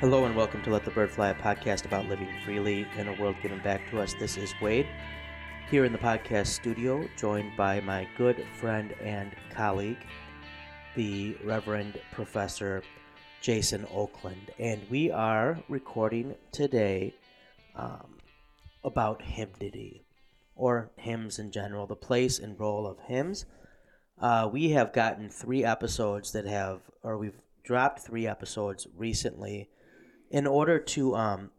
Hello and welcome to Let the Bird Fly, a podcast about living freely in a world given back to us. This is Wade, here in the podcast studio, joined by my good friend and colleague, the Reverend Professor Jason Oakland. And we are recording today um, about hymnody, or hymns in general, the place and role of hymns. Uh, we have gotten three episodes that have, or we've dropped three episodes recently in order to um,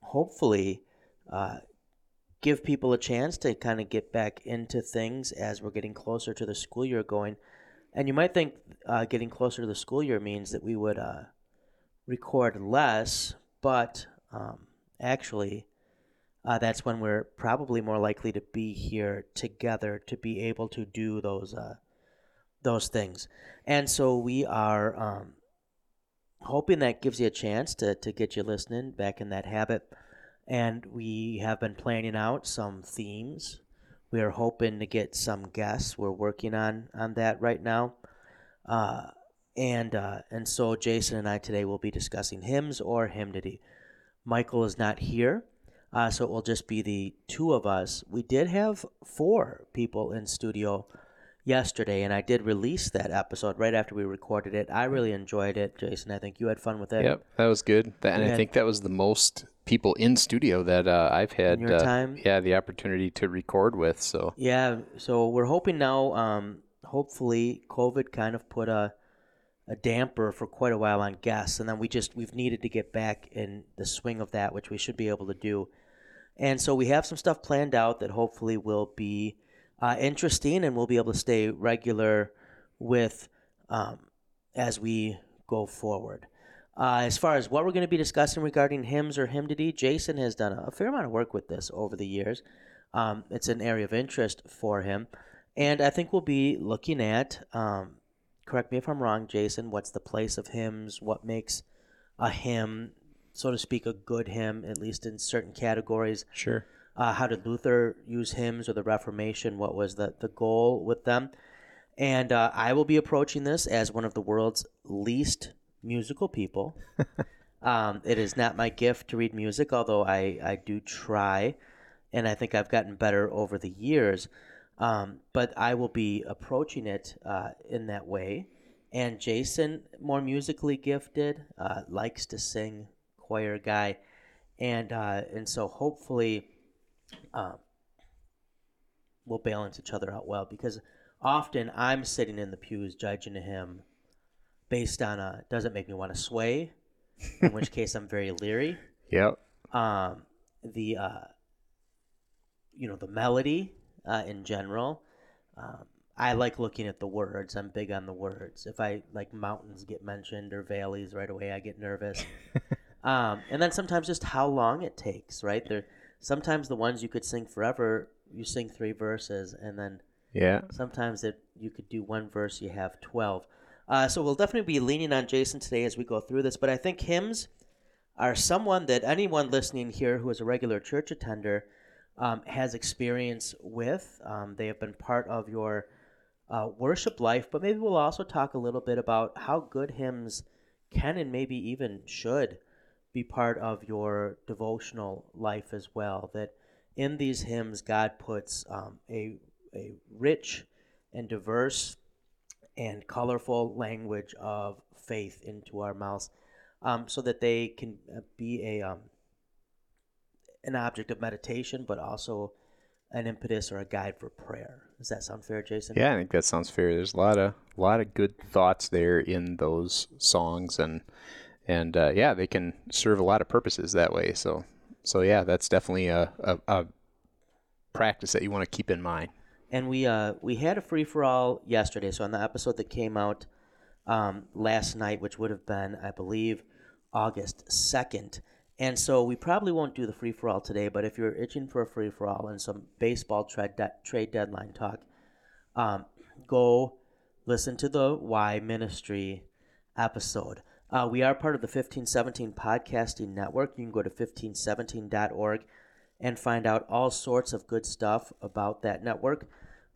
hopefully uh, give people a chance to kind of get back into things as we're getting closer to the school year going. And you might think uh, getting closer to the school year means that we would uh, record less, but um, actually, uh, that's when we're probably more likely to be here together to be able to do those uh, those things. And so we are um, hoping that gives you a chance to, to get you listening back in that habit. And we have been planning out some themes. We are hoping to get some guests. We're working on, on that right now. Uh, and uh, and so Jason and I today will be discussing hymns or hymnody. Michael is not here, uh, so it will just be the two of us. We did have four people in studio yesterday, and I did release that episode right after we recorded it. I really enjoyed it, Jason. I think you had fun with it. Yep, that was good. That, and I think that was the most people in studio that uh, I've had. Your uh, time? Yeah, the opportunity to record with. So Yeah, so we're hoping now. Um, hopefully, COVID kind of put a a damper for quite a while on guests, and then we just we've needed to get back in the swing of that, which we should be able to do. And so we have some stuff planned out that hopefully will be uh, interesting, and we'll be able to stay regular with um, as we go forward. Uh, as far as what we're going to be discussing regarding hymns or hymnody, Jason has done a fair amount of work with this over the years. Um, it's an area of interest for him. And I think we'll be looking at, um, correct me if I'm wrong, Jason, what's the place of hymns? What makes a hymn, so to speak, a good hymn, at least in certain categories? sure. Uh, how did Luther use hymns or the Reformation? What was the, the goal with them? And uh, I will be approaching this as one of the world's least musical people. um, it is not my gift to read music, although I, I do try, and I think I've gotten better over the years. Um, but I will be approaching it uh, in that way. And Jason, more musically gifted, uh, likes to sing, choir guy, and uh, and so hopefully um, we'll balance each other out well because often I'm sitting in the pews judging him based on a does it make me want to sway, in which case I'm very leery. Yep. Um, the uh, you know the melody uh, in general. Um, I like looking at the words. I'm big on the words. If I like mountains get mentioned or valleys right away, I get nervous. um, and then sometimes just how long it takes. Right there, sometimes the ones you could sing forever, you sing three verses, and then Yeah. sometimes it you could do one verse, you have twelve. Uh, so we'll definitely be leaning on Jason today as we go through this. But I think hymns are someone that anyone listening here who is a regular church attender um, has experience with. Um, they have been part of your uh, worship life, but maybe we'll also talk a little bit about how good hymns can and maybe even should be part of your devotional life as well. That in these hymns, God puts um, a, a rich and diverse and colorful language of faith into our mouths um, so that they can uh, be a um, an object of meditation, but also an impetus or a guide for prayer. Does that sound fair, Jason? Yeah, I think that sounds fair. There's a lot of a lot of good thoughts there in those songs, and and uh, yeah, they can serve a lot of purposes that way. So so yeah, that's definitely a a, a practice that you want to keep in mind. and we uh we had a free for all yesterday. So on the episode that came out um, last night, which would have been, I believe, August second. And so we probably won't do the free for all today. But if you're itching for a free for all and some baseball trade de- trade deadline talk, um, go listen to the Why Ministry episode. Uh, we are part of the 1517 Podcasting Network. You can go to 1517.org and find out all sorts of good stuff about that network.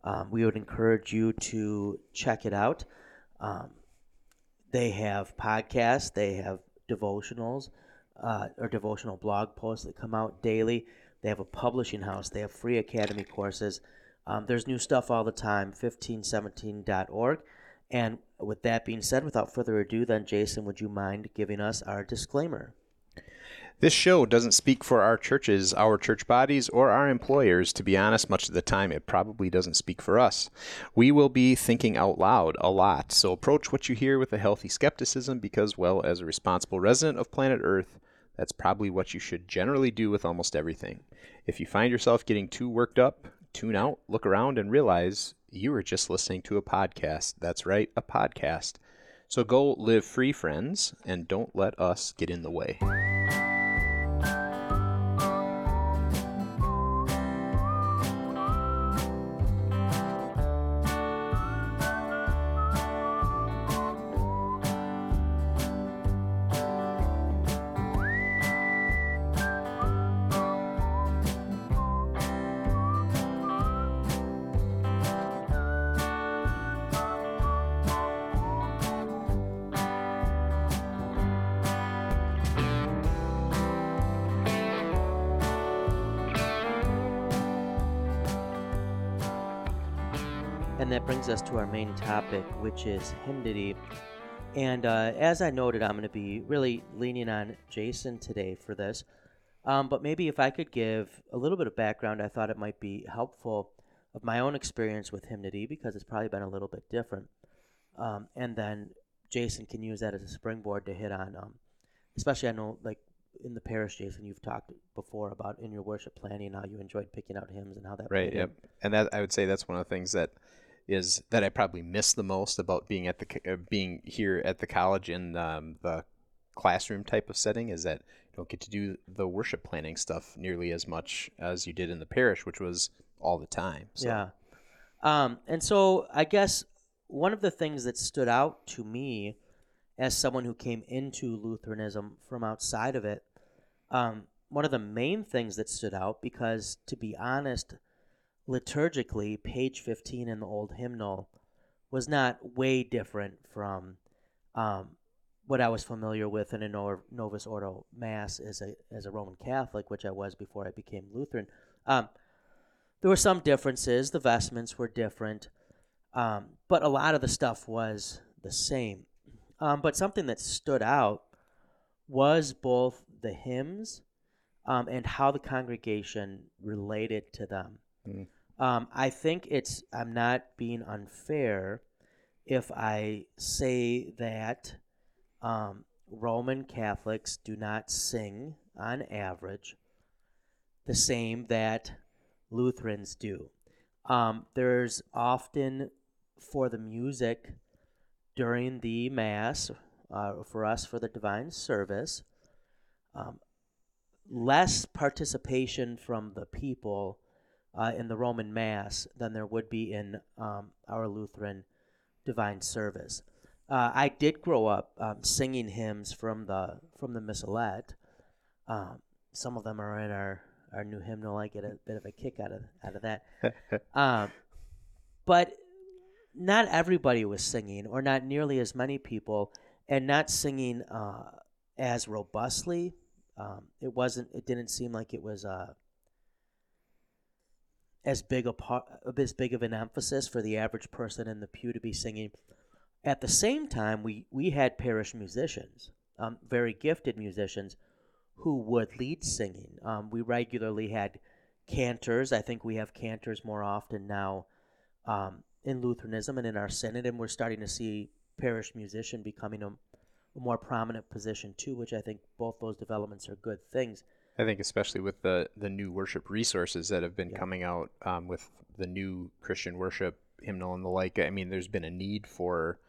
Um, we would encourage you to check it out. Um, they have podcasts, they have devotionals uh, or devotional blog posts that come out daily. They have a publishing house. They have free academy courses. Um, there's new stuff all the time. 1517.org. And with that being said, without further ado, then Jason, would you mind giving us our disclaimer? This show doesn't speak for our churches, our church bodies, or our employers. To be honest, much of the time it probably doesn't speak for us. We will be thinking out loud a lot, so approach what you hear with a healthy skepticism because, well, as a responsible resident of planet Earth, that's probably what you should generally do with almost everything. If you find yourself getting too worked up, tune out, look around, and realize you were just listening to a podcast. That's right, a podcast. So go live free, friends, and don't let us get in the way. Topic, which is hymnody. And uh, as I noted, I'm going to be really leaning on Jason today for this. Um, but maybe if I could give a little bit of background, I thought it might be helpful of my own experience with hymnody because it's probably been a little bit different. Um, and then Jason can use that as a springboard to hit on, um, especially I know like in the parish, Jason, you've talked before about in your worship planning how you enjoyed picking out hymns and how that right. Yep. And that I would say that's one of the things that is that I probably miss the most about being at the uh, being here at the college in um, the classroom type of setting is that you don't get to do the worship planning stuff nearly as much as you did in the parish, which was all the time. So. Yeah. Um, and so I guess one of the things that stood out to me as someone who came into Lutheranism from outside of it, um, one of the main things that stood out, because to be honest, liturgically, page 15 in the old hymnal was not way different from um, what I was familiar with in a Novus Ordo Mass as a, as a Roman Catholic, which I was before I became Lutheran. Um, there were some differences. The vestments were different, um, but a lot of the stuff was the same. Um, but something that stood out was both the hymns um, and how the congregation related to them. Mm. Um, I think it's I'm not being unfair if I say that um, Roman Catholics do not sing on average the same that Lutherans do. Um, there's often for the music during the Mass, uh, for us for the divine service, um, less participation from the people uh, in the Roman Mass than there would be in um, our Lutheran divine service. Uh, I did grow up um, singing hymns from the from the Missalette. Um, some of them are in our, our new hymnal. I get a bit of a kick out of out of that. um, but not everybody was singing, or not nearly as many people, and not singing uh, as robustly. Um, it wasn't. It didn't seem like it was. Uh, as big a part, as big of an emphasis for the average person in the pew to be singing. At the same time, we we had parish musicians, um, very gifted musicians, who would lead singing. Um, we regularly had cantors. I think we have cantors more often now um, in Lutheranism and in our synod, and we're starting to see parish musician becoming a, a more prominent position too, which I think both those developments are good things. I think especially with the the new worship resources that have been yeah. coming out um, with the new Christian worship hymnal and the like. I mean, there's been a need for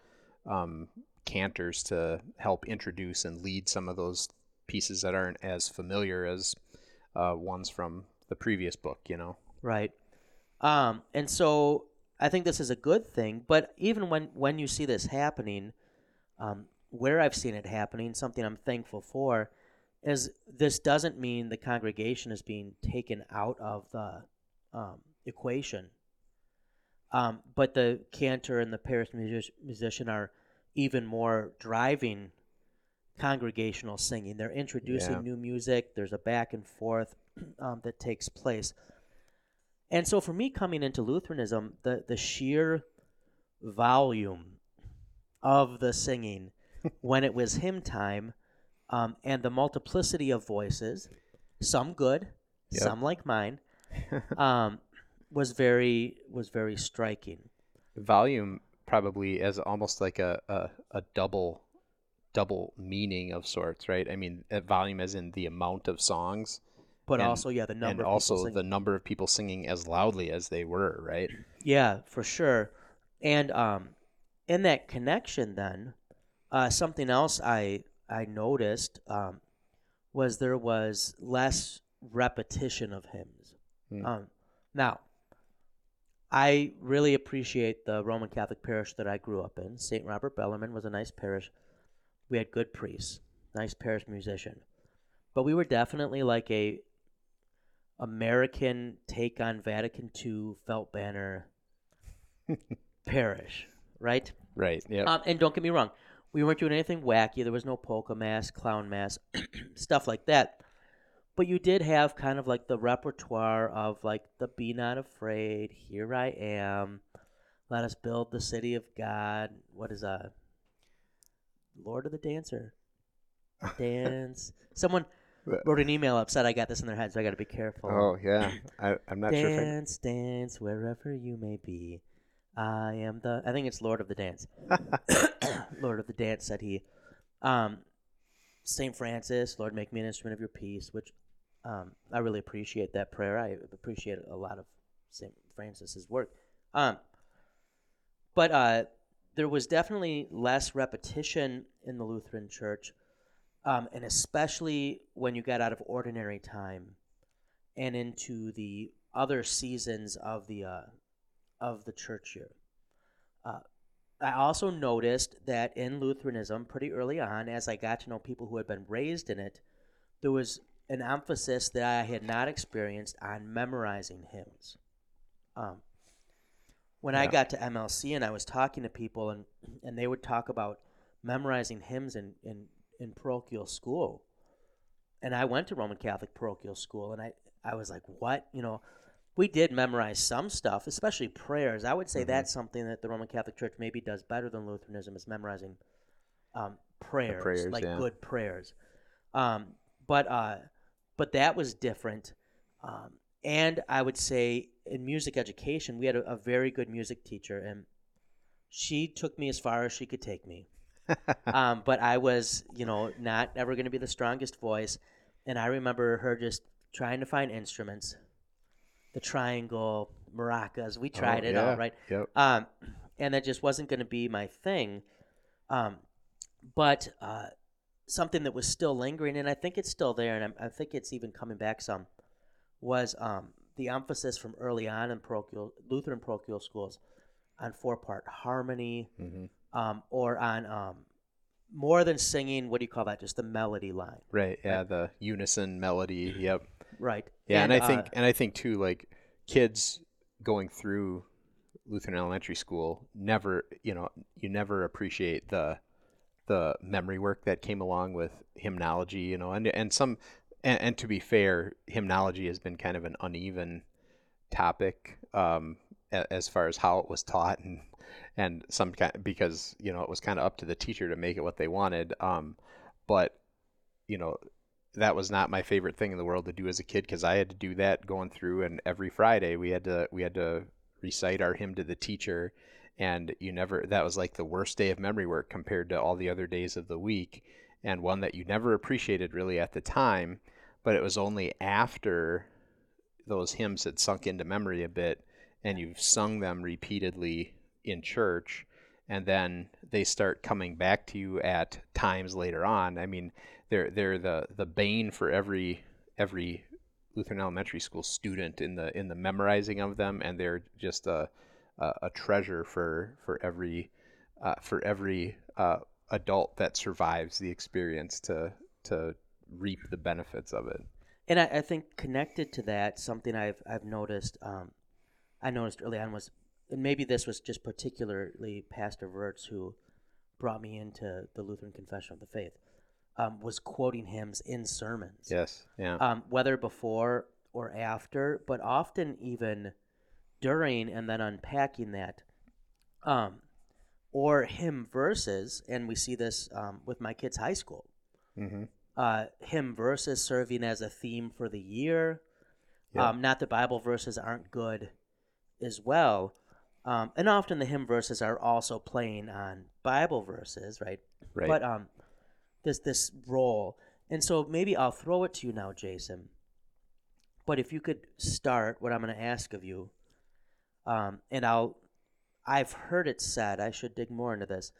um, cantors to help introduce and lead some of those pieces that aren't as familiar as uh, ones from the previous book. You know, right? Um, and so I think this is a good thing. But even when when you see this happening, um, where I've seen it happening, something I'm thankful for is this doesn't mean the congregation is being taken out of the um, equation. Um, but the cantor and the parish music- musician are even more driving congregational singing. They're introducing Yeah. new music. There's a back and forth um, that takes place. And so for me coming into Lutheranism, the, the sheer volume of the singing when it was hymn time um, and the multiplicity of voices, some good, Yep. some like mine, um, was very was very striking. volume probably as almost like a, a, a double double meaning of sorts, right? I mean, uh, volume as in the amount of songs, But And- also, yeah, the number and of also the number of people singing as loudly as they were, right? Yeah, for sure. And um, in that connection, then uh, something else I I noticed um, was there was less repetition of hymns. Hmm. Um, now, I really appreciate the Roman Catholic parish that I grew up in. St. Robert Bellarmine was a nice parish. We had good priests, nice parish musician, but we were definitely like a American take on Vatican II felt banner parish, right? Right. Yeah. Um, and don't get me wrong, we weren't doing anything wacky. There was no polka Mass, clown Mass, stuff like that. But you did have kind of like the repertoire of like the "Be Not Afraid," "Here I Am," "Let Us Build the City of God." What is a Lord of the Dancer? Dance. Someone wrote an email upset. I got this in their head, so I got to be careful. oh yeah. I, I'm not sure if I, Dance, dance, wherever you may be. I am the. I think it's Lord of the Dance. Lord of the Dance said he. Um, Saint Francis, Lord, make me an instrument of your peace, which um, I really appreciate that prayer. I appreciate a lot of Saint Francis's work. Um, but uh, there was definitely less repetition in the Lutheran Church, um, and especially when you got out of ordinary time and into the other seasons of the uh, of the church year. Uh, I also noticed that in Lutheranism, pretty early on, as I got to know people who had been raised in it, there was an emphasis that I had not experienced on memorizing hymns. Um, when I got to MLC and I was talking to people, and, and they would talk about memorizing hymns in, in, in parochial school, and I went to Roman Catholic parochial school, and I, I was like, what? You know, we did memorize some stuff, especially prayers. I would say Mhm. that's something that the Roman Catholic Church maybe does better than Lutheranism is memorizing um, prayers, prayers, like yeah. good prayers. Um, but uh, but that was different. Um, and I would say in music education, we had a, a very good music teacher, and she took me as far as she could take me um, but I was, you know, not ever going to be the strongest voice. And I remember her just trying to find instruments, the triangle, maracas. We tried Oh, it yeah. all, right? Yep. Um, and that just wasn't going to be my thing. Um, but uh, something that was still lingering, and I think it's still there, and I'm, I think it's even coming back some, was um, the emphasis from early on in parochial Lutheran parochial schools on four part harmony, hmm um, or on um, more than singing. What do you call that? Just the melody line, Right. Yeah. The unison melody. Yep. Right? Yeah, and, I uh, think and I think too, like kids going through Lutheran elementary school never, you know, you never appreciate the the memory work that came along with hymnology, you know, and and some and, and to be fair, hymnology has been kind of an uneven topic um, a- as far as how it was taught and and some kind because you know it was kind of up to the teacher to make it what they wanted. Um, but you know that was not my favorite thing in the world to do as a kid because I had to do that going through and every Friday we had to we had to recite our hymn to the teacher and you never that was like the worst day of memory work compared to all the other days of the week and one that you never appreciated really at the time but it was only after those hymns had sunk into memory a bit and you've sung them repeatedly in church and then they start coming back to you at times later on. I mean they're they're the the bane for every every Lutheran elementary school student in the in the memorizing of them, and they're just a a, a treasure for for every uh, for every uh, adult that survives the experience to to reap the benefits of it. And I, I think connected to that, something I've I've noticed, um, I noticed early on was, and maybe this was just particularly Pastor Wirtz who brought me into the Lutheran Confession of the Faith. Um, was quoting hymns in sermons. Yes. Yeah. Um, whether before or after, but often even during and then unpacking that. Um, or hymn verses, and we see this um, with my kids' high school. mm-hmm. Uh, hymn verses serving as a theme for the year. Um, not that Bible verses aren't good as well. Um, and often the hymn verses are also playing on Bible verses, right? Right. But um, this this role, and so maybe I'll throw it to you now, Jason. But if you could start what I'm going to ask of you, um, and I'll, I've heard it said I should dig more into this,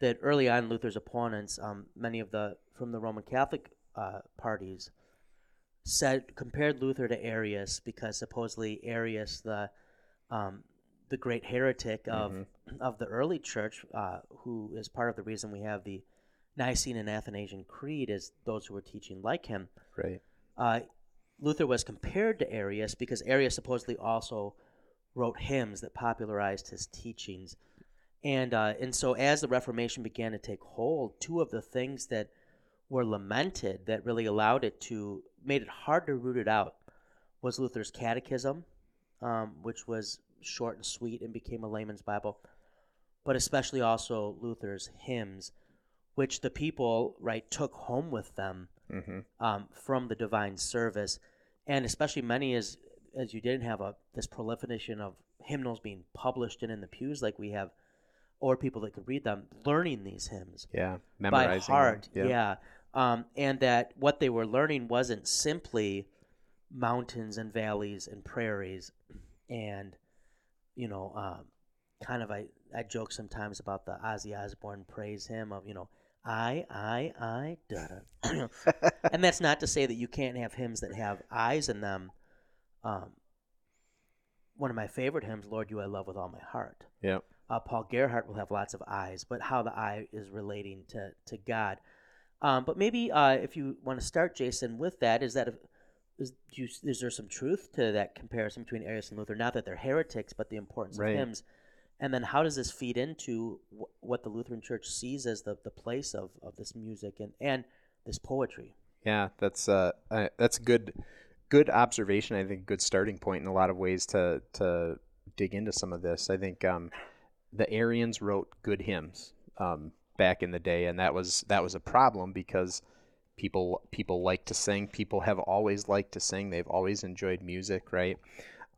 that early on Luther's opponents, um, many of the from the Roman Catholic uh, parties, said compared Luther to Arius because supposedly Arius, the um, the great heretic of Mhm. of the early church, uh, who is part of the reason we have the Nicene and Athanasian Creed, as those who were teaching like him. right. Uh, Luther was compared to Arius because Arius supposedly also wrote hymns that popularized his teachings. And, uh, and so as the Reformation began to take hold, two of the things that were lamented that really allowed it to, made it hard to root it out, was Luther's catechism, um, which was short and sweet and became a layman's Bible, but especially also Luther's hymns, which the people, right, took home with them Mm-hmm. um, from the divine service, and especially many as as you didn't have a this proliferation of hymnals being published and in the pews like we have, or people that could read them, learning these hymns Yeah. by Memorizing. them. heart. Yeah. Yeah, Um, and that what they were learning wasn't simply mountains and valleys and prairies, and you know, um, kind of I I joke sometimes about the Ozzy Osbourne praise hymn of you know. I, I, I, da, da. and that's not to say that you can't have hymns that have eyes in them. Um, one of my favorite hymns, "Lord, You I Love with All My Heart." Yeah. Uh, Paul Gerhardt will have lots of eyes, but how the eye is relating to to God. Um, but maybe uh, if you want to start, Jason, with that, is that a, is, do you, is there some truth to that comparison between Arius and Luther? Not that they're heretics, but the importance Right. of hymns. And then how does this feed into wh- what the Lutheran Church sees as the, the place of, of this music and, and this poetry? Yeah, that's uh, uh that's a good good observation. I think good starting point in a lot of ways to to dig into some of this. I think um, the Arians wrote good hymns um, back in the day, and that was that was a problem because people people like to sing. People have always liked to sing. They've always enjoyed music, right?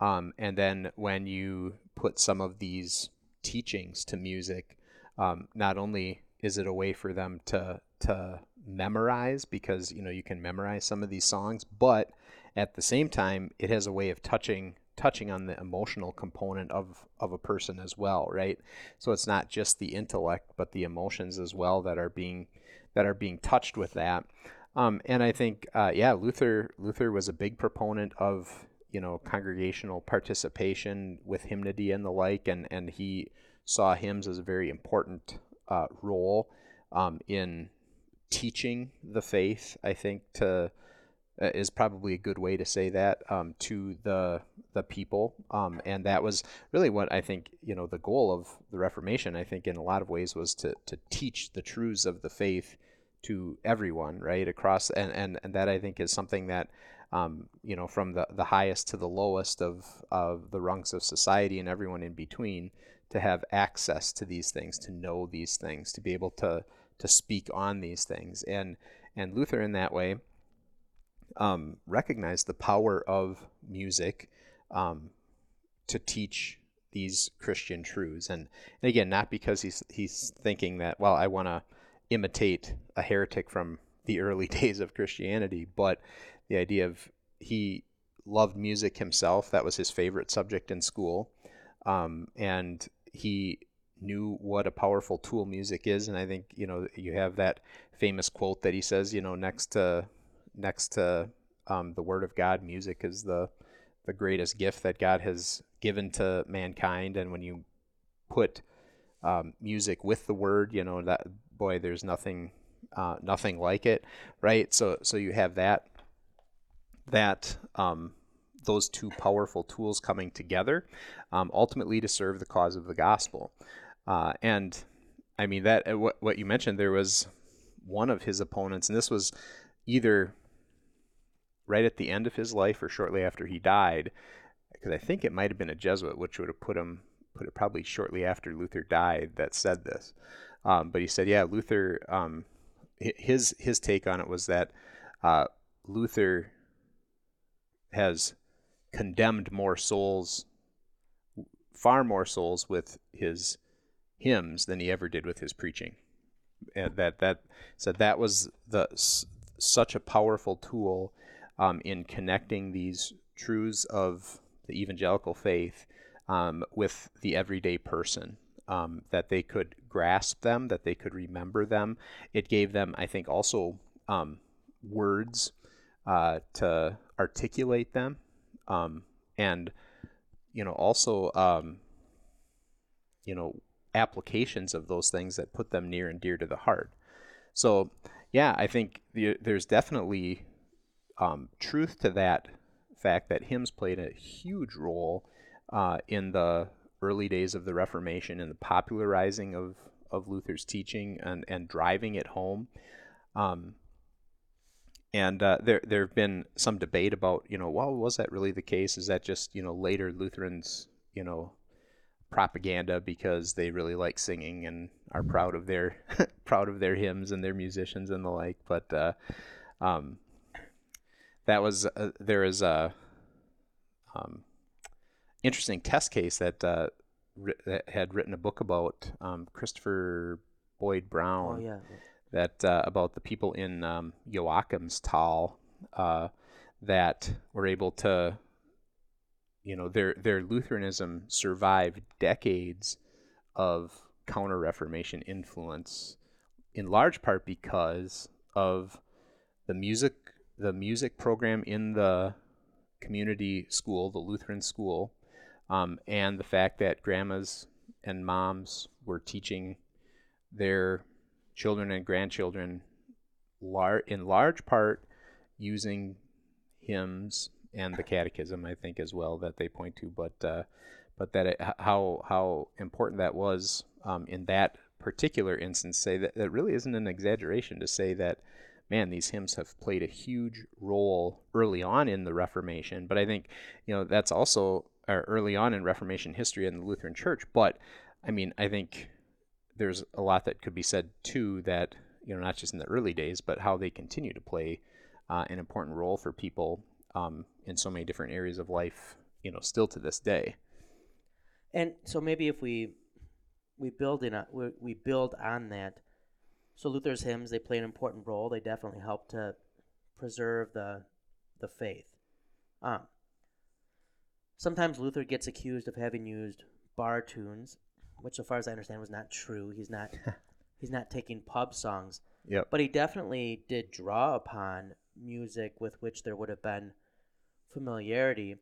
Um, and then when you put some of these teachings to music, um, not only is it a way for them to to memorize because you know you can memorize some of these songs, but at the same time, it has a way of touching touching on the emotional component of of a person as well, right? So it's not just the intellect, but the emotions as well that are being that are being touched with that. Um, and I think, uh, yeah, Luther Luther was a big proponent of you know congregational participation with hymnody and the like, and and he saw hymns as a very important uh, role um, in teaching the faith. I think to uh, is probably a good way to say that um, to the the people, um, and that was really what I think you know the goal of the Reformation. I think in a lot of ways was to to teach the truths of the faith to everyone, right across, and and, and that I think is something that. Um, you know, from the, the highest to the lowest of, of the rungs of society and everyone in between, to have access to these things, to know these things, to be able to to speak on these things, and and Luther in that way um, recognized the power of music um, to teach these Christian truths, and, and again, not because he's he's thinking that well, I want to imitate a heretic from the early days of Christianity, but the idea of he loved music himself. That was his favorite subject in school, um, and he knew what a powerful tool music is. And I think you know you have that famous quote that he says, you know, next to next to um, the Word of God, music is the the greatest gift that God has given to mankind. And when you put um, music with the Word, you know that boy, there's nothing uh, nothing like it, right? So so you have that that um, those two powerful tools coming together, um, ultimately to serve the cause of the gospel. Uh, and I mean that uh, what what you mentioned there was one of his opponents, and this was either right at the end of his life or shortly after he died, because I think it might have been a Jesuit, which would have put him put it probably shortly after Luther died that said this. Um, but he said, yeah, Luther. Um, his his take on it was that uh, Luther has condemned more souls, far more souls with his hymns than he ever did with his preaching. And that that said that was the such a powerful tool um, in connecting these truths of the evangelical faith um, with the everyday person. Um, that they could grasp them, that they could remember them. It gave them, I think, also um, words uh, to articulate them, um, and you know, also um, you know, applications of those things that put them near and dear to the heart. So, yeah, I think the, there's definitely um, truth to that fact that hymns played a huge role uh, in the early days of the Reformation and the popularizing of, of Luther's teaching and, and driving it home. Um, and uh, there there have been some debate about you know well was that really the case? Is that just you know later Lutherans you know propaganda because they really like singing and are proud of their proud of their hymns and their musicians and the like? But uh, um, that was uh, there is a um, interesting test case that, uh, ri- that had written a book about um, Christopher Boyd Brown. Oh yeah. That uh, about the people in um, Joachimsthal uh, that were able to, you know, their their Lutheranism survived decades of Counter Reformation influence, in large part because of the music the music program in the community school, the Lutheran school, um, and the fact that grandmas and moms were teaching their children and grandchildren lar- in large part using hymns and the catechism, I think, as well that they point to, but uh, but that it, how how important that was um, in that particular instance. Say that that really isn't an exaggeration to say that man, these hymns have played a huge role early on in the Reformation. But I think, you know, that's also early on in Reformation history in the Lutheran Church. But I mean, I think there's a lot that could be said too that, you know, not just in the early days, but how they continue to play uh, an important role for people um, in so many different areas of life, you know, still to this day. And so maybe if we we build in a, we, we build on that so Luther's hymns they play an important role. They definitely help to preserve the the faith. Um, sometimes Luther gets accused of having used bar tunes, which, so far as I understand, was not true. He's not he's not taking pub songs. Yep. But he definitely did draw upon music with which there would have been familiarity.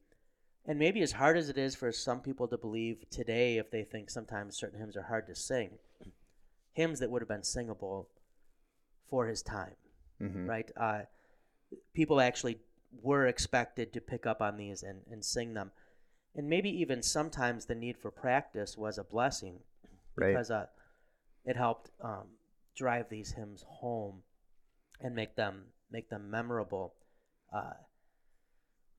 And maybe as hard as it is for some people to believe today, if they think sometimes certain hymns are hard to sing, hymns that would have been singable for his time, mm-hmm. right? Uh, people actually were expected to pick up on these and, and sing them. And maybe even sometimes the need for practice was a blessing because right. uh, it helped um, drive these hymns home and make them make them memorable. Uh,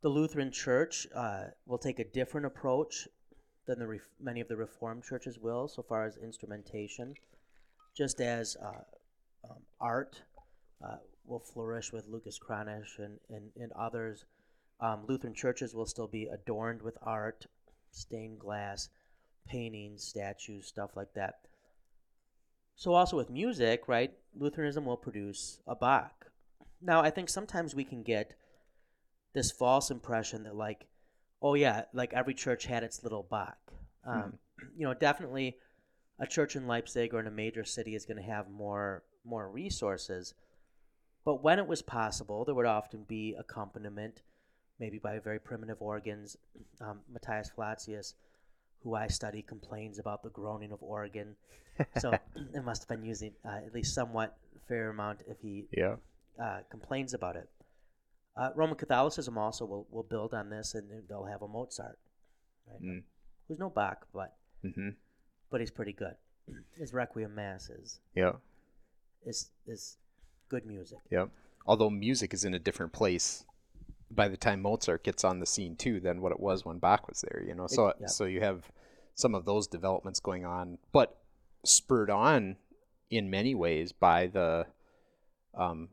the Lutheran Church uh, will take a different approach than the ref- many of the Reformed churches will, so far as instrumentation just as uh, um, art uh, will flourish with Lucas Cranach and, and, and others, um, Lutheran churches will still be adorned with art, stained glass, paintings, statues, stuff like that. So, also with music, right, Lutheranism will produce a Bach. Now, I think sometimes we can get this false impression that, like, oh, yeah, like every church had its little Bach. Um, mm-hmm. You know, definitely a church in Leipzig or in a major city is going to have more more resources. But when it was possible, there would often be accompaniment, maybe by very primitive organs. Um, Matthias Flacius, who I study, complains about the groaning of organ. So it must have been using uh, at least somewhat fair amount if he yeah. uh, complains about it. Uh, Roman Catholicism also will, will build on this, and they'll have a Mozart, right? Mm. Who's no Bach, but mm-hmm but he's pretty good. His Requiem Mass is yeah is is good music. Yep. Although music is in a different place by the time Mozart gets on the scene too than what it was when Bach was there, you know. So yeah. so you have some of those developments going on, but spurred on in many ways by the um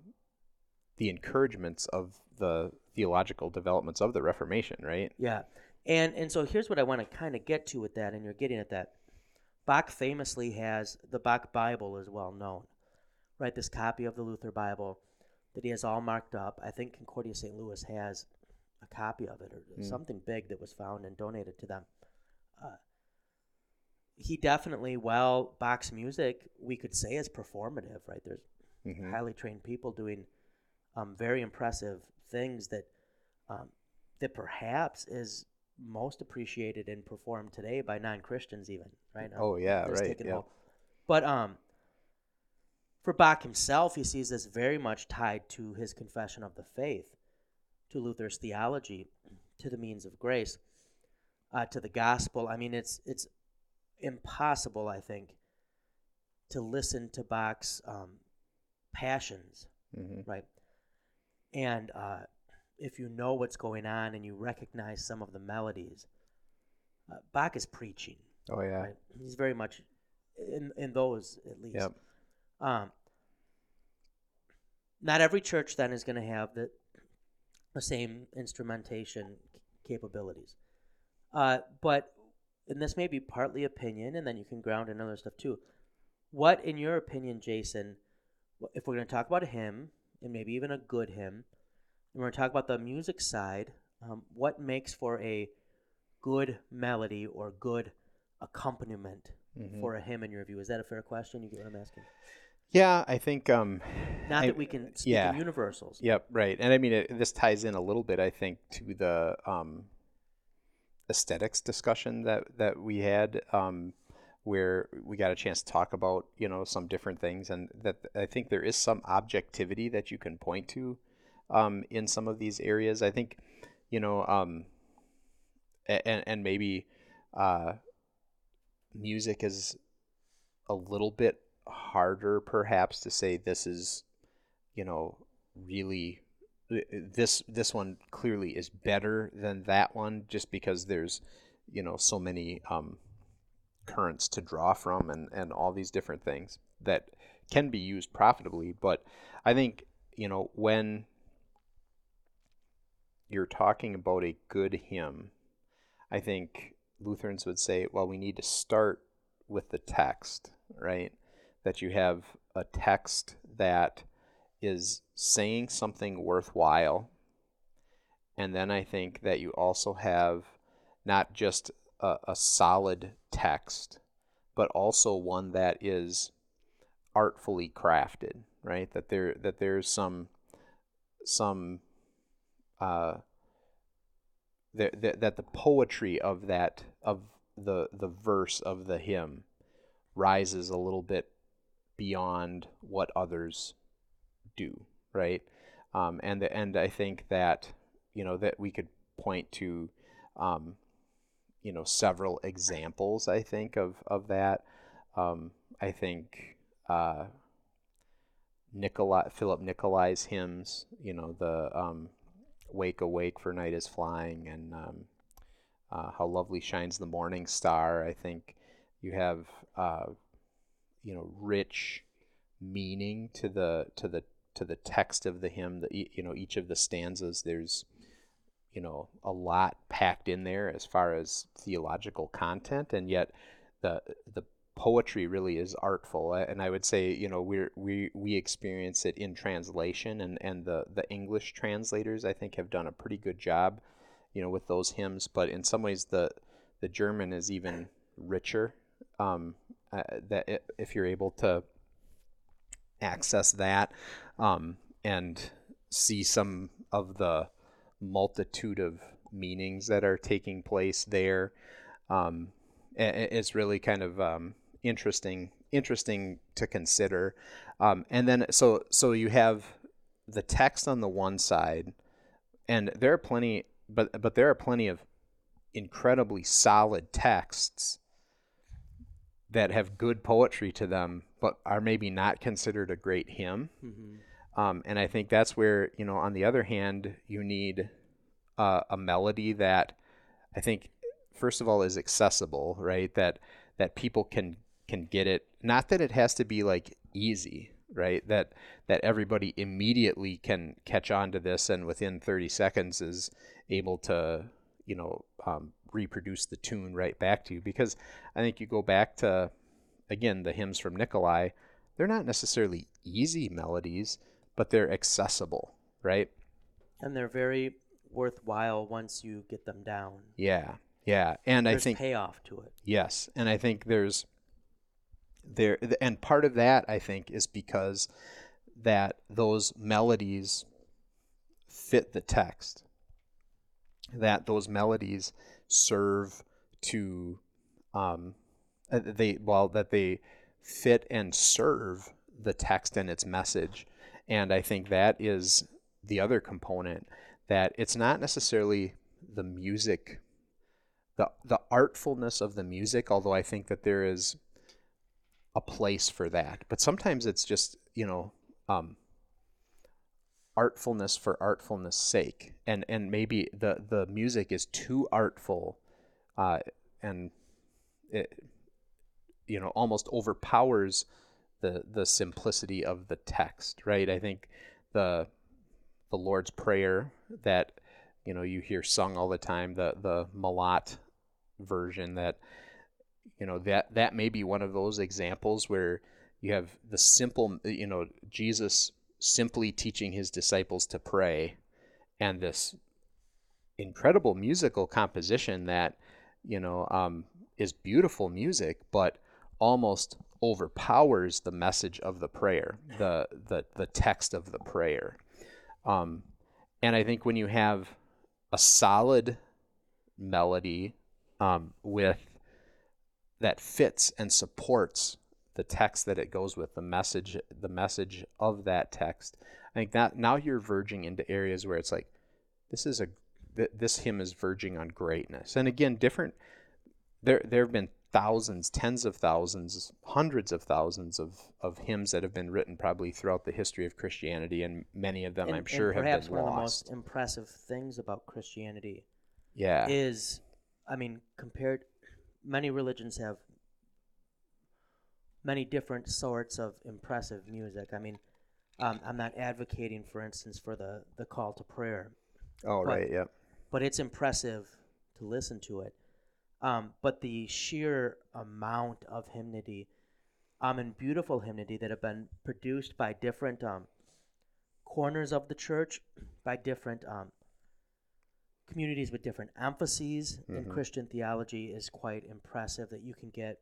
the encouragements of the theological developments of the Reformation, right? Yeah. And and so here's what I want to kind of get to with that, and you're getting at that. Bach famously has the Bach Bible is well known, right? This copy of the Luther Bible that he has all marked up. I think Concordia St. Louis has a copy of it or Mm. something big that was found and donated to them. Uh, he definitely, well, Bach's music we could say is performative, right? There's Mhm. highly trained people doing um, very impressive things that um, that perhaps is most appreciated and performed today by non-Christians even right now. Oh, yeah, right, yeah. But um, for Bach himself, he sees this very much tied to his confession of the faith, to Luther's theology, to the means of grace, uh, to the gospel. I mean, it's it's impossible, I think, to listen to Bach's um, passions Mhm. right? And uh, if you know what's going on and you recognize some of the melodies, uh, Bach is preaching, Oh yeah. right? He's very much in in those at least. Yep. Um, not every church then is going to have the the same instrumentation capabilities, uh, but and this may be partly opinion, and then you can ground in other stuff too. What, in your opinion, Jason, if we're going to talk about a hymn and maybe even a good hymn, and we're going to talk about the music side, um, what makes for a good melody or good accompaniment Mhm. for a hymn in your view? Is that a fair question? You get what I'm asking? Yeah, I think um Not I- that we can speak yeah. in universals. Yep, right. And I mean, it, this ties in a little bit, I think, to the um, aesthetics discussion that that we had, um, where we got a chance to talk about, you know, some different things, and that I think there is some objectivity that you can point to um, in some of these areas. I think, you know, um, and and maybe uh, music is a little bit harder, perhaps, to say this is you know really this this one clearly is better than that one just because there's you know so many um, currents to draw from and and all these different things that can be used profitably. But i think you know when you're talking about a good hymn i think lutherans would say well we need to start with the text right that you have a text that is saying something worthwhile. And then I think that you also have not just a, a solid text, but also one that is artfully crafted, right? That there that there's some some uh that, that, that the poetry of that of the the verse of the hymn rises a little bit beyond what others do, right? Um, and the, and I think that you know that we could point to, um, you know, several examples. I think of of that. Um, I think uh, Philip Nicolai's hymns. You know, the um, "Wake Awake, for Night is Flying" and um, uh, "How Lovely Shines the Morning Star." I think you have uh, you know rich meaning to the to the to the text of the hymn that you know each of the stanzas there's you know a lot packed in there as far as theological content and yet the the poetry really is artful. And i would say you know we're we we experience it in translation and and the the english translators i think have done a pretty good job you know with those hymns. But in some ways the the german is even richer um uh, that if you're able to access that um, and see some of the multitude of meanings that are taking place there. Um, it's really kind of um, interesting interesting to consider. Um, and then so so you have the text on the one side, and there are plenty, but but there are plenty of incredibly solid texts that have good poetry to them, but are maybe not considered a great hymn. hmm Um, and I think that's where you know, on the other hand, you need uh, a melody that I think, first of all, is accessible, right? That that people can can get it. Not that it has to be like easy, right? That that everybody immediately can catch on to this and within 30 seconds is able to, you know, um, reproduce the tune right back to you. Because I think you go back to, again, the hymns from Nicolai, they're not necessarily easy melodies, but they're accessible, right? And they're very worthwhile once you get them down. Yeah, yeah, and There's I think payoff to it. Yes, and I think there's there and part of that I think is because that those melodies fit the text. That those melodies serve to um uh, they well that they fit and serve the text and its message. And I think that is the other component that it's not necessarily the music the the artfulness of the music, although I think that there is a place for that. But sometimes it's just you know um, artfulness for artfulness sake, and and maybe the the music is too artful, uh, and it you know almost overpowers the the simplicity of the text. Right? I think the the Lord's Prayer that you know you hear sung all the time the the Malotte version that you know that that may be one of those examples where you have the simple you know Jesus simply teaching his disciples to pray and this incredible musical composition that you know um, is beautiful music but almost overpowers the message of the prayer the the, the text of the prayer. Um, and I think when you have a solid melody um, with that fits and supports the text that it goes with the message the message of that text. I think that now you're verging into areas where it's like this is a th- this hymn is verging on greatness. And again different there there have been thousands tens of thousands hundreds of thousands of of hymns that have been written probably throughout the history of christianity and many of them And- i'm sure have perhaps one of the most impressive things about Christianity yeah. is, I mean, compared, many religions have many different sorts of impressive music. I mean, um, I'm not advocating, for instance, for the the call to prayer, oh but- right yep but it's impressive to listen to it. Um, but the sheer amount of hymnody, um, and beautiful hymnody that have been produced by different um, corners of the church, by different um, communities with different emphases in Mhm. Christian theology, is quite impressive. That you can get.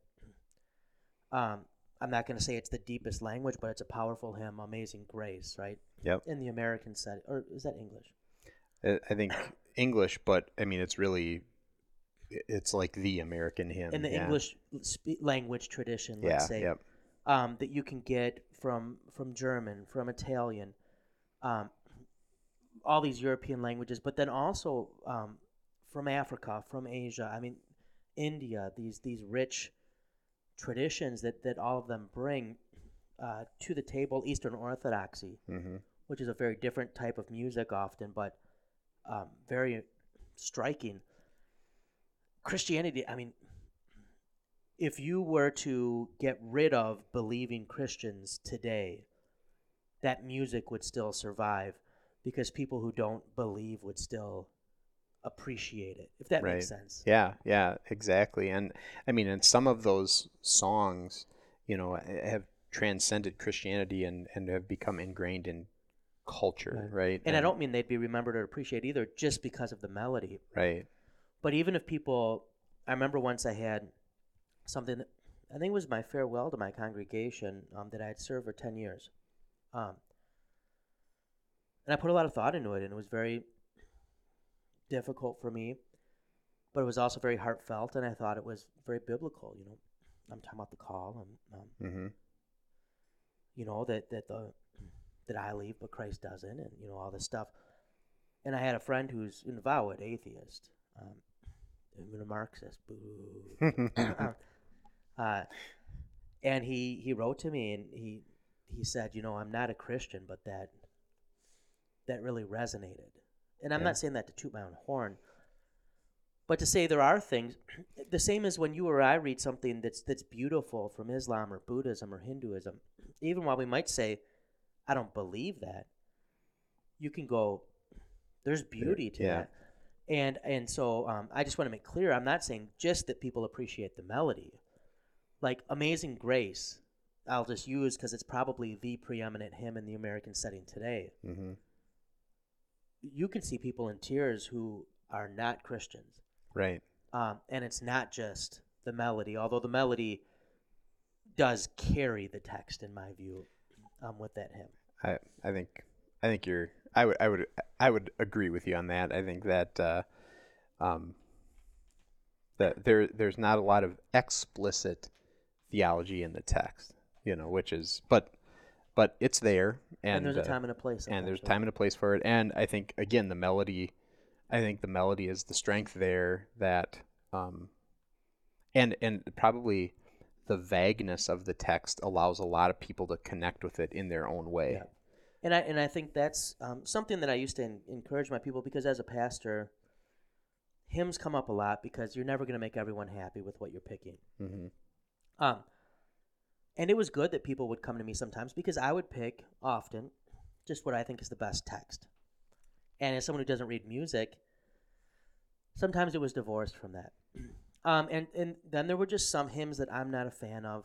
Um, I'm not going to say it's the deepest language, but it's a powerful hymn, "Amazing Grace," right? Yep. In the American setting, or is that English? I think English, but I mean it's really it's like the American hymn. in the yeah. English language tradition, Yeah. let's say, Yep. um, that you can get from from German, from Italian, um, all these European languages, but then also um, from Africa, from Asia. I mean, India. These these rich traditions that that all of them bring uh, to the table. Eastern Orthodoxy, hmm which is a very different type of music often, but um, very striking. Christianity, I mean, if you were to get rid of believing Christians today, that music would still survive because people who don't believe would still appreciate it, if that makes sense. Yeah, yeah, exactly. And I mean, and some of those songs, you know, have transcended Christianity and and have become ingrained in culture, right? And I don't mean they'd be remembered or appreciated either just because of the melody. right. But even if people, I remember once I had something that I think it was my farewell to my congregation um, that I had served for 10 years. Um, and I put a lot of thought into it, and it was very difficult for me, but it was also very heartfelt, and I thought it was very biblical. You know, I'm talking about the call, and um, hmm you know that that the that I leave, but Christ doesn't, and you know all this stuff. And I had a friend who's an avowed atheist, um, even a Marxist. Boo. uh, and he he wrote to me, and he he said, you know, I'm not a Christian, but that that really resonated. And I'm Yeah. not saying that to toot my own horn, but to say there are things the same as when you or I read something that's that's beautiful from Islam or Buddhism or Hinduism, even while we might say, I don't believe that, you can go, there's beauty to yeah. that. And and so um, I just want to make clear, I'm not saying just that people appreciate the melody. Like Amazing Grace, I'll just use because it's probably the preeminent hymn in the American setting today. Mm-hmm. You can see people in tears who are not Christians. Right. Um, and it's not just the melody, although the melody does carry the text, in my view, um, with that hymn. I I think I think you're I would I would I would agree with you on that. I think that uh, um, that there there's not a lot of explicit theology in the text, you know, which is but but it's there And, and, there's a uh, time and a place. and there's sometimes, time and a place for it. And I think again the melody, I think the melody is the strength there that, um, and and probably the vagueness of the text allows a lot of people to connect with it in their own way. Yeah. And I and I think that's um, something that I used to en- encourage my people because as a pastor, hymns come up a lot because you're never going to make everyone happy with what you're picking. hmm Um, and it was good that people would come to me sometimes because I would pick often just what I think is the best text. And as someone who doesn't read music, sometimes it was divorced from that. Um, and, and then there were just some hymns that I'm not a fan of.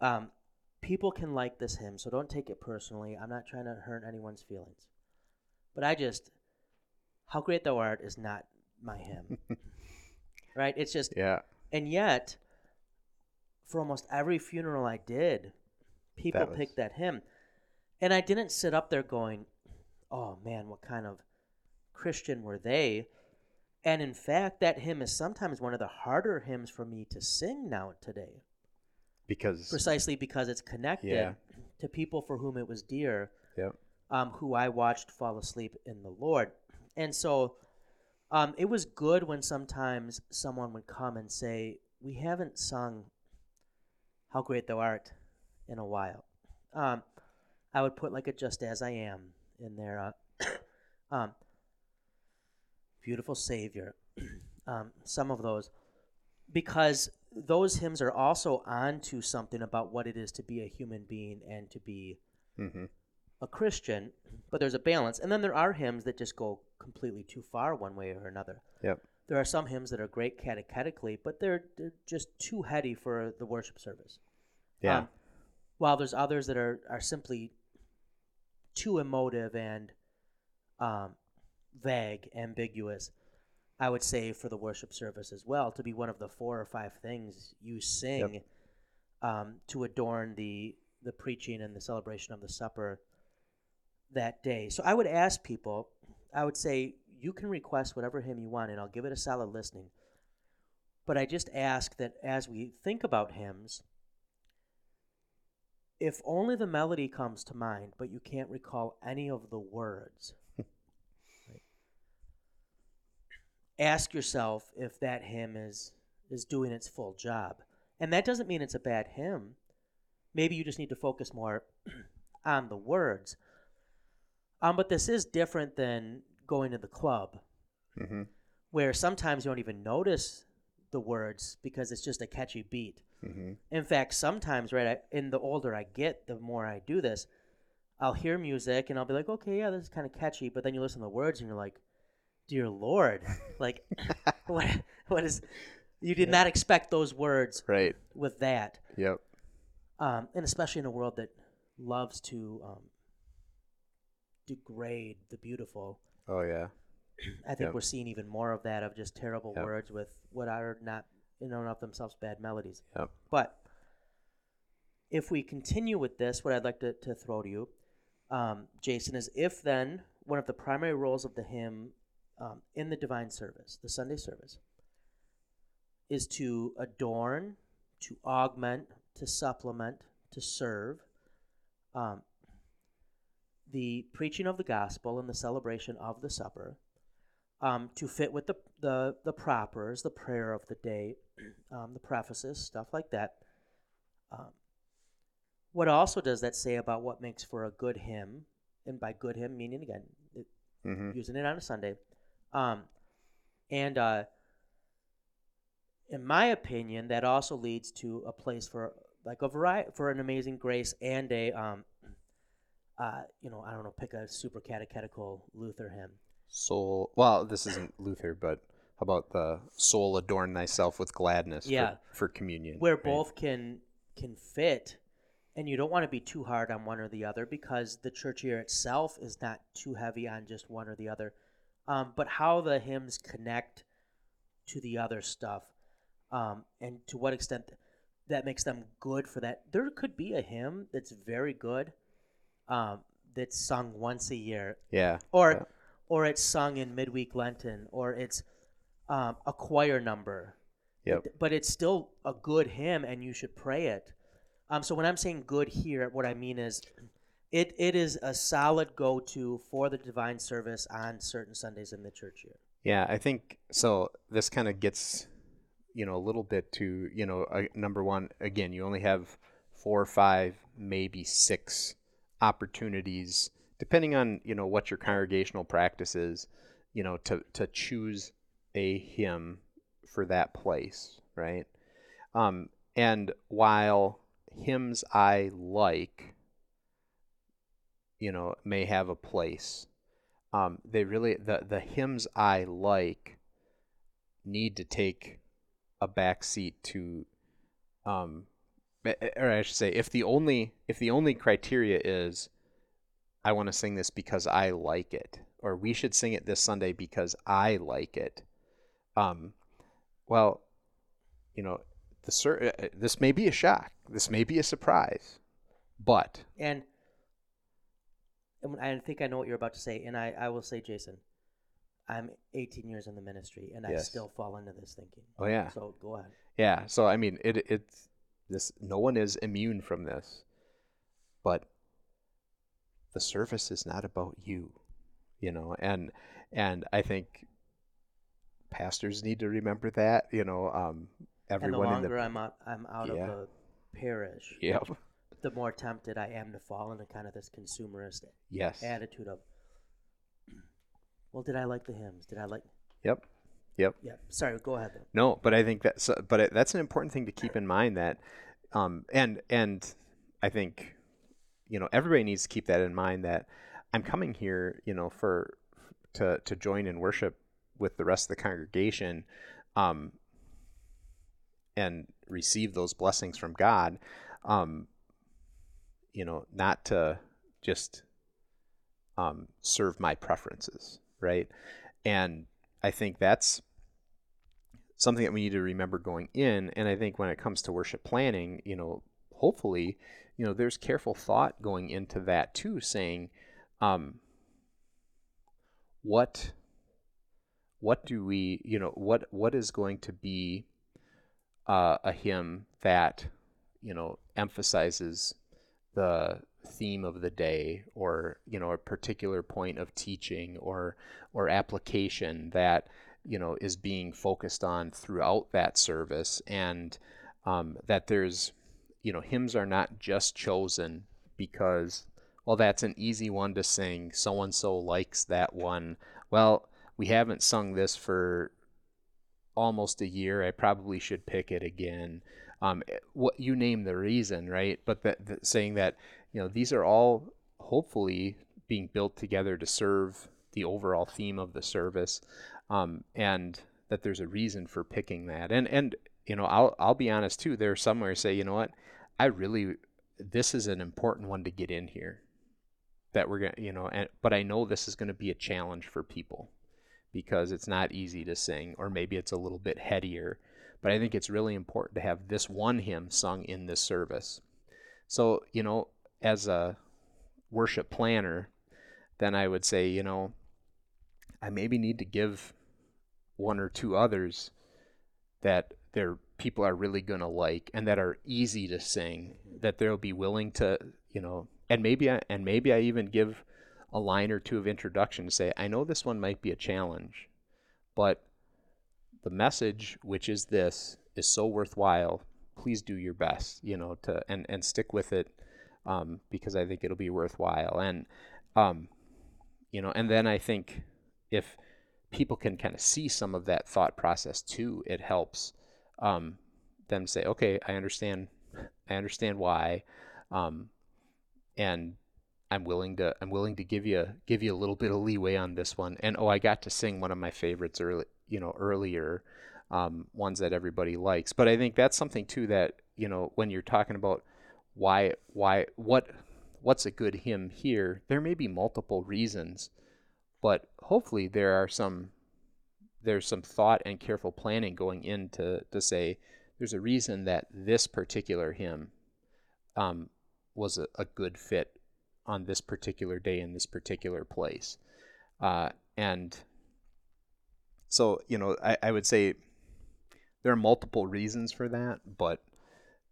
Um, people can like this hymn, so don't take it personally. I'm not trying to hurt anyone's feelings. But I just, How Great Thou Art is not my hymn. right? It's just, Yeah. and yet, for almost every funeral I did, people That was- picked that hymn. And I didn't sit up there going, oh man, what kind of Christian were they? And in fact, that hymn is sometimes one of the harder hymns for me to sing now today, Because precisely because it's connected Yeah. to people for whom it was dear, Yep. um, who I watched fall asleep in the Lord. And so um, it was good when sometimes someone would come and say, We haven't sung How Great Thou Art in a while. Um, I would put like a Just As I Am in there. Uh, um, Beautiful Savior. um, some of those. Because those hymns are also onto something about what it is to be a human being and to be hmm a Christian, but there's a balance. And then there are hymns that just go completely too far one way or another. Yep. There are some hymns that are great catechetically, but they're, they're just too heady for the worship service. Yeah. Um, while there's others that are, are simply too emotive and um, vague, ambiguous, I would say for the worship service as well, to be one of the four or five things you sing um, to adorn the the preaching and the celebration of the supper that day. So I would ask people, I would say, you can request whatever hymn you want, and I'll give it a solid listening. But I just ask that as we think about hymns, if only the melody comes to mind, but you can't recall any of the words, right? ask yourself if that hymn is is doing its full job. And that doesn't mean it's a bad hymn. Maybe you just need to focus more on the words. Um, but this is different than going to the club, hmm where sometimes you don't even notice the words because it's just a catchy beat. hmm In fact, sometimes, right, I, in the older I get, the more I do this, I'll hear music and I'll be like, okay, yeah, this is kind of catchy. But then you listen to the words and you're like, dear Lord, like, what, what is, you did not expect those words Right. with that. Yep. Um, and especially in a world that loves to um, degrade the beautiful. Oh yeah. I think Yep. we're seeing even more of that of just terrible Yep. words with what are not in and of themselves bad melodies. Yep. But if we continue with this, what I'd like to, to throw to you, um, Jason, is if then one of the primary roles of the hymn um, in the divine service, the Sunday service, is to adorn, to augment, to supplement, to serve um, the preaching of the gospel and the celebration of the supper, um, to fit with the, the, the propers, the prayer of the day, um, the prefaces, stuff like that. Um, what also does that say about what makes for a good hymn? And by good hymn, meaning again, hmm using it on a Sunday. Um, and uh, in my opinion, that also leads to a place for like a variety for an amazing grace and a um, uh, you know, I don't know, pick a super catechetical Luther hymn. Soul. Well, this isn't Luther, but how about the soul adorn thyself with gladness? Yeah. For, for communion. where right? both can can fit and you don't want to be too hard on one or the other because the church year itself is not too heavy on just one or the other um, but how the hymns connect to the other stuff um, and to what extent that makes them good for that there could be a hymn that's very good um, that's sung once a year Yeah. or Yeah. or it's sung in midweek lenten or it's um, a choir number Yep. but it's still a good hymn and you should pray it um, so when i'm saying good here what i mean is it, it is a solid go-to for the divine service on certain sundays in the church year Yeah, I think so. This kind of gets, you know, a little bit to, you know, uh, number one, again, you only have four or five, maybe six opportunities, depending on, you know, what your congregational practice is, you know, to, to choose a hymn for that place, right? Um, and while hymns I like, you know, may have a place, um, they really the the hymns I like need to take a back seat to um or I should say if the only if the only criteria is I want to sing this because I like it or we should sing it this Sunday because I like it um well you know the cer- eh, eh, this may be a shock this may be a surprise but and and i think i know what you're about to say and i, I will say jason i'm 18 years in the ministry and i still fall into this thinking. Oh yeah. So go ahead. Yeah, so I mean, it it's this. No one is immune from this, but the service is not about you, you know, and and I think pastors need to remember that, you know, um, and the everyone in longer the i'm out i'm out Yeah. of the parish yep, the more tempted i am to fall into kind of this consumerist yes, attitude of well did i like the hymns did i like yep, yep. yeah sorry go ahead No, but I think that's but it, that's an important thing to keep in mind that, um, and and I think, you know, everybody needs to keep that in mind that I'm coming here, you know, for to to join in worship with the rest of the congregation, um, and receive those blessings from God, um, you know, not to just um, serve my preferences, right? And I think that's something that we need to remember going in. And I think when it comes to worship planning, you know, hopefully, you know, there's careful thought going into that too, saying, um, what, what do we, you know, what, what is going to be uh, a hymn that, you know, emphasizes the theme of the day or you know a particular point of teaching or or application that you know is being focused on throughout that service and um, that there's you know hymns are not just chosen because well that's an easy one to sing. So and so likes that one. Well we haven't sung this for almost a year. I probably should pick it again. Um, what you name the reason right? But that, that saying that you know these are all hopefully being built together to serve the overall theme of the service um, and that there's a reason for picking that. And and you know I'll I'll be honest too there are some where I say you know what? I really this is an important one to get in here that we're gonna you know and but I know this is going to be a challenge for people because it's not easy to sing or maybe it's a little bit headier but I think it's really important to have this one hymn sung in this service. So you know as a worship planner then I would say you know I maybe need to give one or two others that their people are really going to like and that are easy to sing that they'll be willing to you know and maybe I, and maybe I even give a line or two of introduction to say I know this one might be a challenge but the message which is this is so worthwhile. Please do your best you know to and and stick with it um, because I think it'll be worthwhile and um, you know, and then I think if people can kind of see some of that thought process too, it helps um, them say, okay, I understand, I understand why, um, and I'm willing to I'm willing to give you give you a little bit of leeway on this one. And oh, I got to sing one of my favorites early, you know, earlier, um, ones that everybody likes. But I think that's something too that you know when you're talking about why why what what's a good hymn here, there may be multiple reasons, but hopefully there are some there's some thought and careful planning going into to say there's a reason that this particular hymn um, was a, a, good fit on this particular day in this particular place. Uh, and so, you know, I, I would say there are multiple reasons for that, but,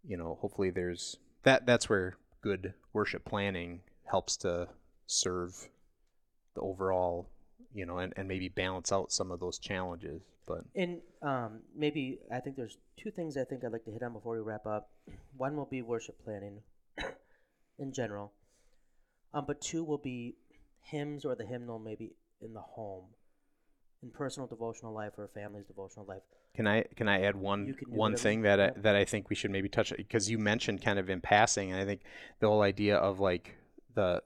you know, hopefully there's that, that's where good worship planning helps to serve the overall, you know, and, and maybe balance out some of those challenges. But and um, maybe I think there's two things I think I'd like to hit on before we wrap up. One will be worship planning in general, um, but two will be hymns or the hymnal maybe in the home, in personal devotional life or a family's devotional life. Can I can I add one one thing that I, that I think we should maybe touch because you mentioned kind of in passing, and I think the whole idea of like the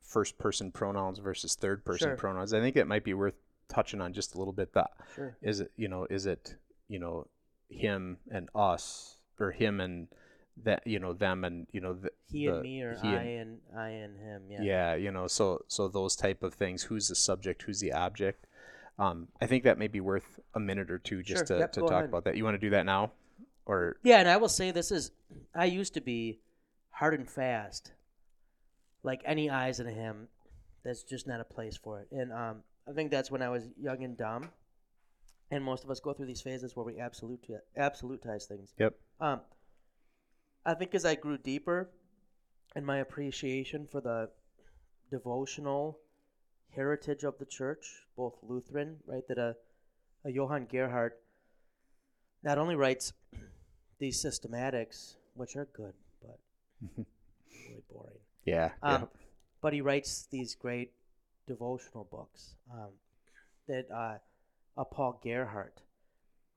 first person pronouns versus third person sure. pronouns. I think it might be worth touching on just a little bit. That sure. is it. You know, is it you know him and us or him and that you know them and you know the, he the, and me or I and, and I and him yeah yeah you know so so those type of things who's the subject who's the object um, I think that may be worth a minute or two just sure. to, yep, to talk ahead. about that. You want to do that now or? Yeah and I will say this is I used to be hard and fast like any eyes in him that's just not a place for it. And um, I think that's when I was young and dumb and most of us go through these phases where we absolute absolutize things. Yep. Um, I think as I grew deeper in my appreciation for the devotional heritage of the church, both Lutheran, right, that a, a Johann Gerhard not only writes these systematics, which are good, but really boring. Yeah, um, yeah. But he writes these great devotional books um, that uh, a Paul Gerhardt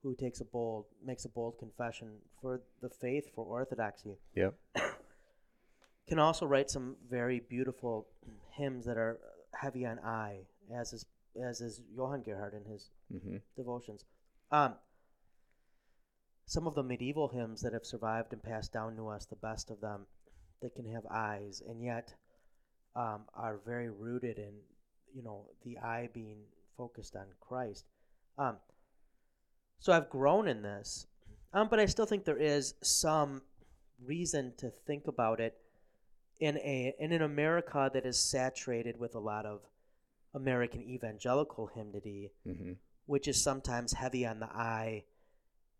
who takes a bold makes a bold confession for the faith for orthodoxy. Yep. Can also write some very beautiful hymns that are heavy on I, as is as is Johann Gerhard in his mm-hmm. devotions. Um, some of the medieval hymns that have survived and passed down to us, the best of them, they can have eyes, and yet um, are very rooted in, you know, the eye being focused on Christ. Um, so I've grown in this, um, but I still think there is some reason to think about it in a in an America that is saturated with a lot of American evangelical hymnody, mm-hmm. which is sometimes heavy on the eye,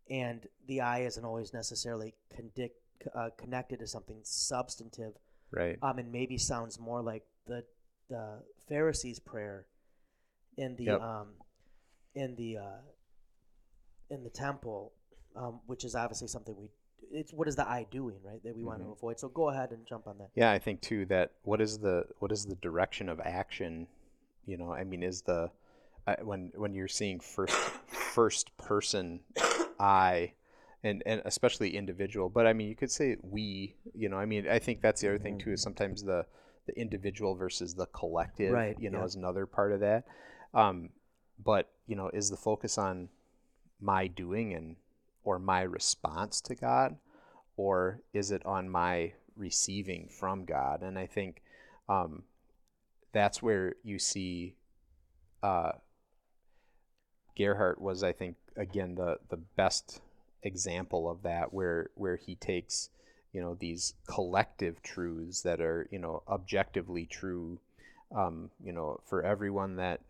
and the eye isn't always necessarily condic- uh, connected to something substantive, right? Um, and maybe sounds more like the the Pharisees' prayer in the yep. um, in the uh, in the temple, um, which is obviously something we. It's what is the eye doing, right? That we mm-hmm. want to mm-hmm. avoid. So go ahead and jump on that. Yeah, I think too that what is the what is the direction of action? You know, I mean, is the uh, when when you're seeing first first person I, and and especially individual, but I mean, you could say we. You know, I mean, I think that's the other thing too. Is sometimes the the individual versus the collective. Right. You know, yeah. is another part of that. Um, but you know, is the focus on my doing and or my response to God, or is it on my receiving from God? And I think um, that's where you see uh, Gerhardt was, I think, again the the best example of that, where where he takes you know these collective truths that are you know objectively true, um, you know, for everyone that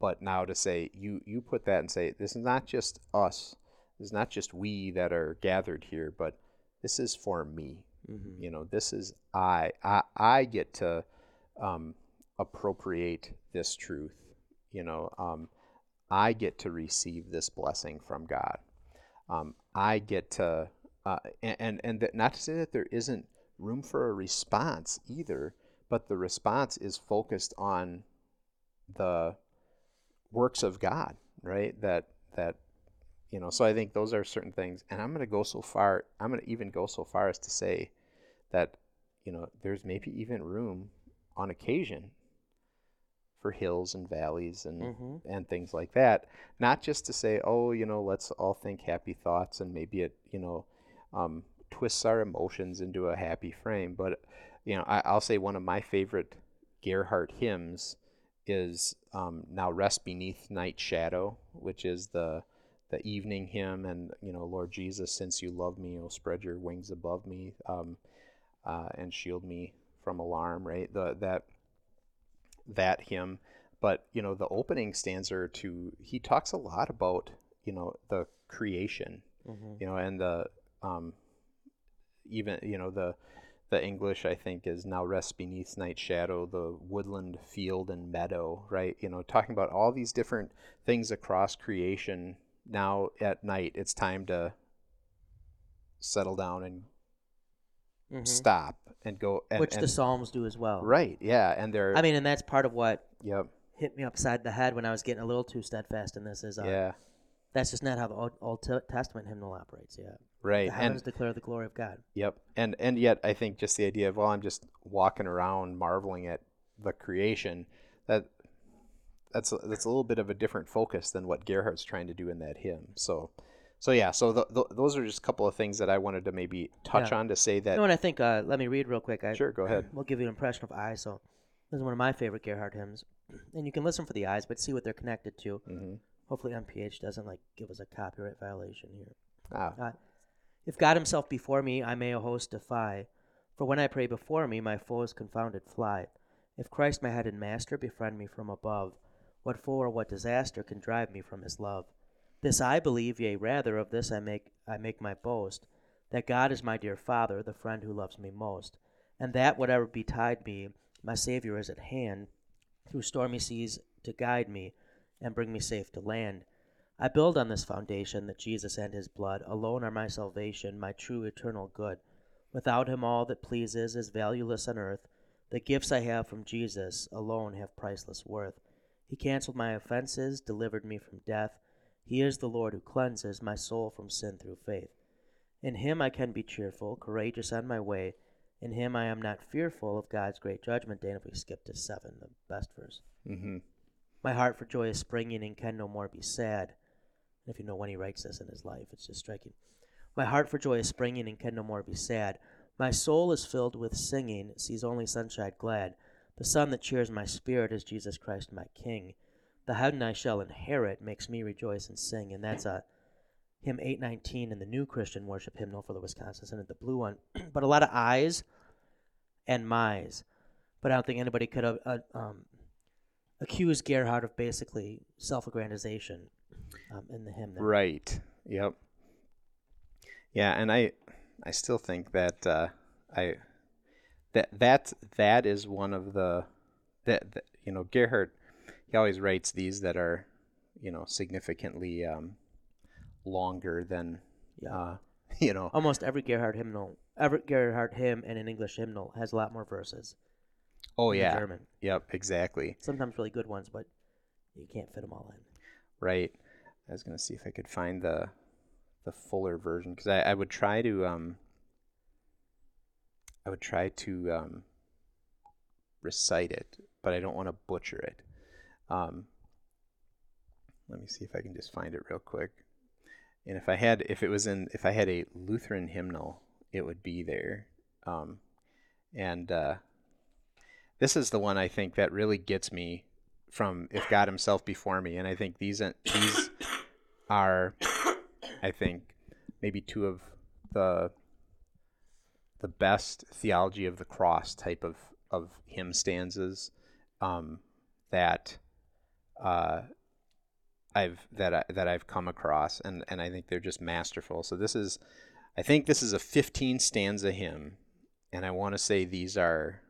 but now to say you you put that and say this is not just us, is not just we that are gathered here, but this is for me. Mm-hmm. You know, this is I. I I get to um, appropriate this truth. You know, um, I get to receive this blessing from God. Um, I get to, uh, and and, and that, not to say that there isn't room for a response either, but the response is focused on the works of God, right? That that you know. So I think those are certain things, and I'm going to go so far. I'm going to even go so far as to say that you know there's maybe even room on occasion for hills and valleys and Mhm. and things like that. Not just to say, oh, you know, let's all think happy thoughts and maybe it, you know, um, twists our emotions into a happy frame. But you know, I, I'll say one of my favorite Gerhardt hymns is um, "Now Rest Beneath Night Shadow," which is the the evening hymn, and you know, Lord Jesus, since you love me, oh, spread your wings above me, um, uh, and shield me from alarm. Right, the that that hymn. But you know, the opening stanza two, he talks a lot about you know the creation, Mhm. you know, and the um, even you know the the English I think is now rest beneath night shadow, the woodland, field, and meadow, right? You know, talking about all these different things across creation. Now at night, it's time to settle down and Mhm. stop and go. And, Which the and- Psalms do as well. right, yeah, and they're I mean, and that's part of what yep, hit me upside the head when I was getting a little too steadfast in this. Is uh, yeah, that's just not how the Old, Old Testament hymnal operates. Yeah, right, the and declare the glory of God. Yep. And and yet I think just the idea of well I'm just walking around marveling at the creation that that's a, that's a little bit of a different focus than what Gerhardt's trying to do in that hymn. So so yeah, so th th those are just a couple of things that I wanted to maybe touch Yeah. on to say that You know what I think? Uh, let me read real quick. I, Sure, go ahead. We'll give you an impression of I. So this is one of my favorite Gerhardt hymns, and you can listen for the eyes, but see what they're connected to. Mhm. Hopefully, NPH doesn't like give us a copyright violation here. ah, Uh, if God Himself before me, I may a host defy. For when I pray before me, my foes confounded fly. If Christ, my head and master, befriend me from above, what for, or what disaster can drive me from His love? This I believe, yea, rather of this I make I make my boast, that God is my dear Father, the friend who loves me most, and that whatever betide me, my Savior is at hand, through stormy seas to guide me and bring me safe to land. I build on this foundation that Jesus and his blood alone are my salvation, my true eternal good. Without him, all that pleases is valueless on earth. The gifts I have from Jesus alone have priceless worth. He canceled my offenses, delivered me from death. He is the Lord who cleanses my soul from sin through faith. In him I can be cheerful, courageous on my way. In him I am not fearful of God's great judgment day. And if we skip to seven, the best verse. Mm-hmm. My heart for joy is springing and can no more be sad. And if you know when he writes this in his life, it's just striking. My heart for joy is springing and can no more be sad. My soul is filled with singing, sees only sunshine glad. The sun that cheers my spirit is Jesus Christ my King. The heaven I shall inherit makes me rejoice and sing. And that's a hymn 819 in the new Christian worship hymnal for the Wisconsin Synod, the blue one. but a lot of I's and my's. But I don't think anybody could have uh, um, accuse Gerhardt of basically self-aggrandization um, in the hymn. There. Right. Yep. Yeah, and I I still think that uh, I that that that is one of the that, that you know Gerhardt he always writes these that are you know significantly um, longer than Yeah. uh, you know Almost every Gerhardt hymnal, every Gerhardt hymn and an English hymnal has a lot more verses. oh yeah German. yep exactly Sometimes really good ones, but you can't fit them all in. right I was gonna see if I could find the the fuller version because I, I would try to um I would try to um, recite it, but I don't want to butcher it. Um, let me see if I can just find it real quick. And if I had, if it was in, if I had a Lutheran hymnal, it would be there. Um, and uh, this is the one I think that really gets me from "If God Himself Before Me," and I think these these are, I think, maybe two of the the best theology of the cross type of of hymn stanzas um, that uh, I've that I, that I've come across, and and I think they're just masterful. So this is, I think this is a 15 stanza hymn, and I want to say these are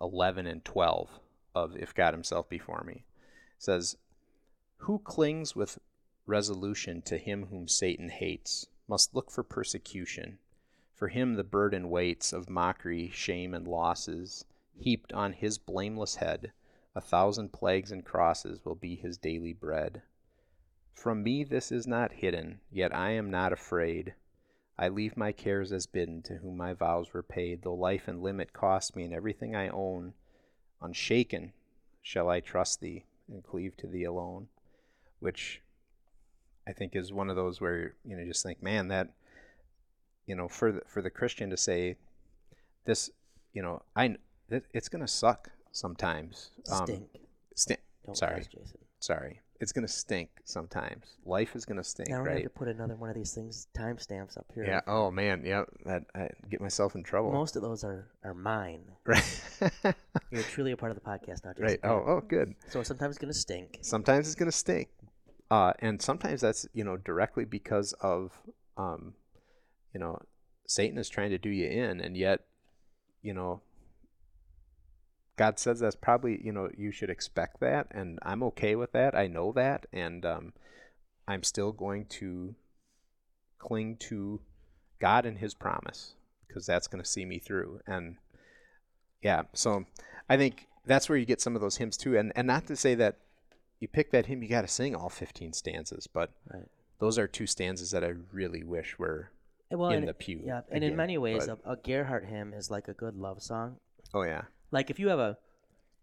11 and 12 of If God Himself Before Me. It says, Who clings with resolution to him whom Satan hates must look for persecution. For him the burden waits of mockery, shame, and losses, heaped on his blameless head, A thousand plagues and crosses will be his daily bread. From me this is not hidden, yet I am not afraid. I leave my cares as bidden to whom my vows were paid, though life and limit cost me and everything I own. Unshaken shall I trust thee and cleave to thee alone. Which I think is one of those where you know just think, man, that you know for the, for the Christian to say this, you know, I it's gonna suck sometimes. Stink. Um, stink. Don't sorry. Jason. Sorry. It's gonna stink sometimes. Life is gonna stink, Now we're gonna right? have to put another one of these things timestamps up here. Yeah. Oh man. Yeah. That I get myself in trouble. Most of those are, are mine. Right. You're truly a part of the podcast now, Jason. right. Oh. Oh. Good. So sometimes it's gonna stink. Sometimes it's gonna stink, uh, and sometimes that's you know directly because of um, you know, Satan is trying to do you in, and yet, you know, God says that's probably you know you should expect that, and I'm okay with that. I know that, and um, I'm still going to cling to God and His promise because that's going to see me through. And yeah, so I think that's where you get some of those hymns too. And and not to say that you pick that hymn, you got to sing all 15 stanzas, but Right. those are two stanzas that I really wish were. Well, In and- the pew Yeah, and in many ways, but- a, a Gerhardt hymn is like a good love song. Oh yeah, Like if you have a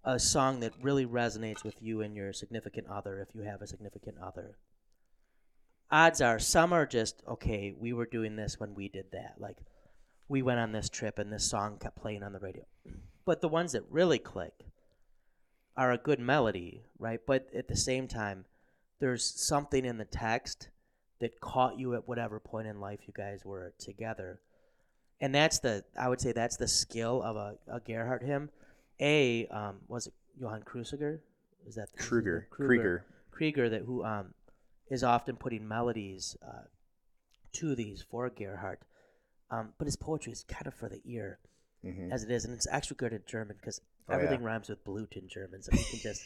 a song that really resonates with you and your significant other, if you have a significant other, odds are some are just okay. We were doing this when we did that. Like we went on this trip and this song kept playing on the radio. But the ones that really click are a good melody, right? But at the same time, there's something in the text that caught you at whatever point in life you guys were together. And that's the I would say that's the skill of a, a Gerhardt hymn. A um, was it Johann Krusiger? Is that it Kruger, Kruger Krieger. Krieger that who um is often putting melodies uh, to these for Gerhardt. Um, but his poetry is kind of for the ear hmm as it is, and it's actually good in German because Oh, yeah. everything rhymes with blut in German, so he can just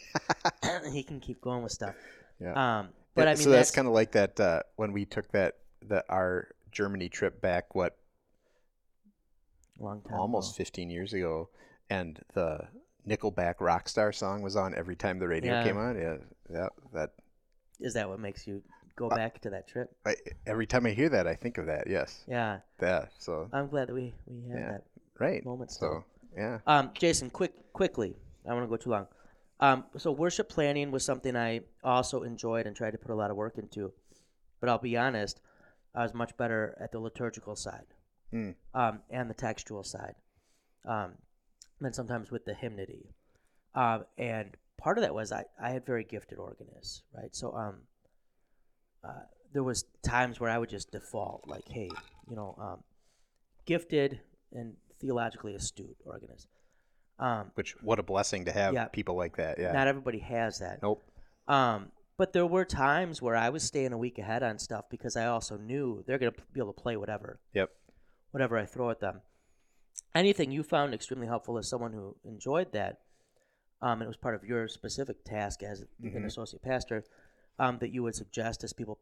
he can keep going with stuff. Yeah. Um, but I mean, so that's, kind of like that uh, when we took that that our Germany trip back. What long time almost ago. 15 years ago, and the Nickelback Rockstar song was on every time the radio Yeah. came on. Yeah, yeah. That Is that what makes you go Uh, back to that trip? I, every time I hear that, I think of that. Yes, Yeah, yeah. So I'm glad that we we had Yeah. that right. moment So still. yeah. Um, Jason, quick, quickly. I don't want to go too long. Um, so worship planning was something I also enjoyed and tried to put a lot of work into. But I'll be honest, I was much better at the liturgical side Hmm. um, and the textual side, um, and sometimes with the hymnody. Um, and part of that was I, I had very gifted organists, right? So um, uh, there was times where I would just default, like, hey, you know, um, gifted and theologically astute organist. Um, Which what a blessing to have Yeah. people like that. Yeah. Not everybody has that. nope. Um, but there were times where I was staying a week ahead on stuff because I also knew they're going to be able to play whatever, Yep. whatever I throw at them. Anything you found extremely helpful as someone who enjoyed that, um, and it was part of your specific task as an Mhm. associate pastor, um, that you would suggest as people.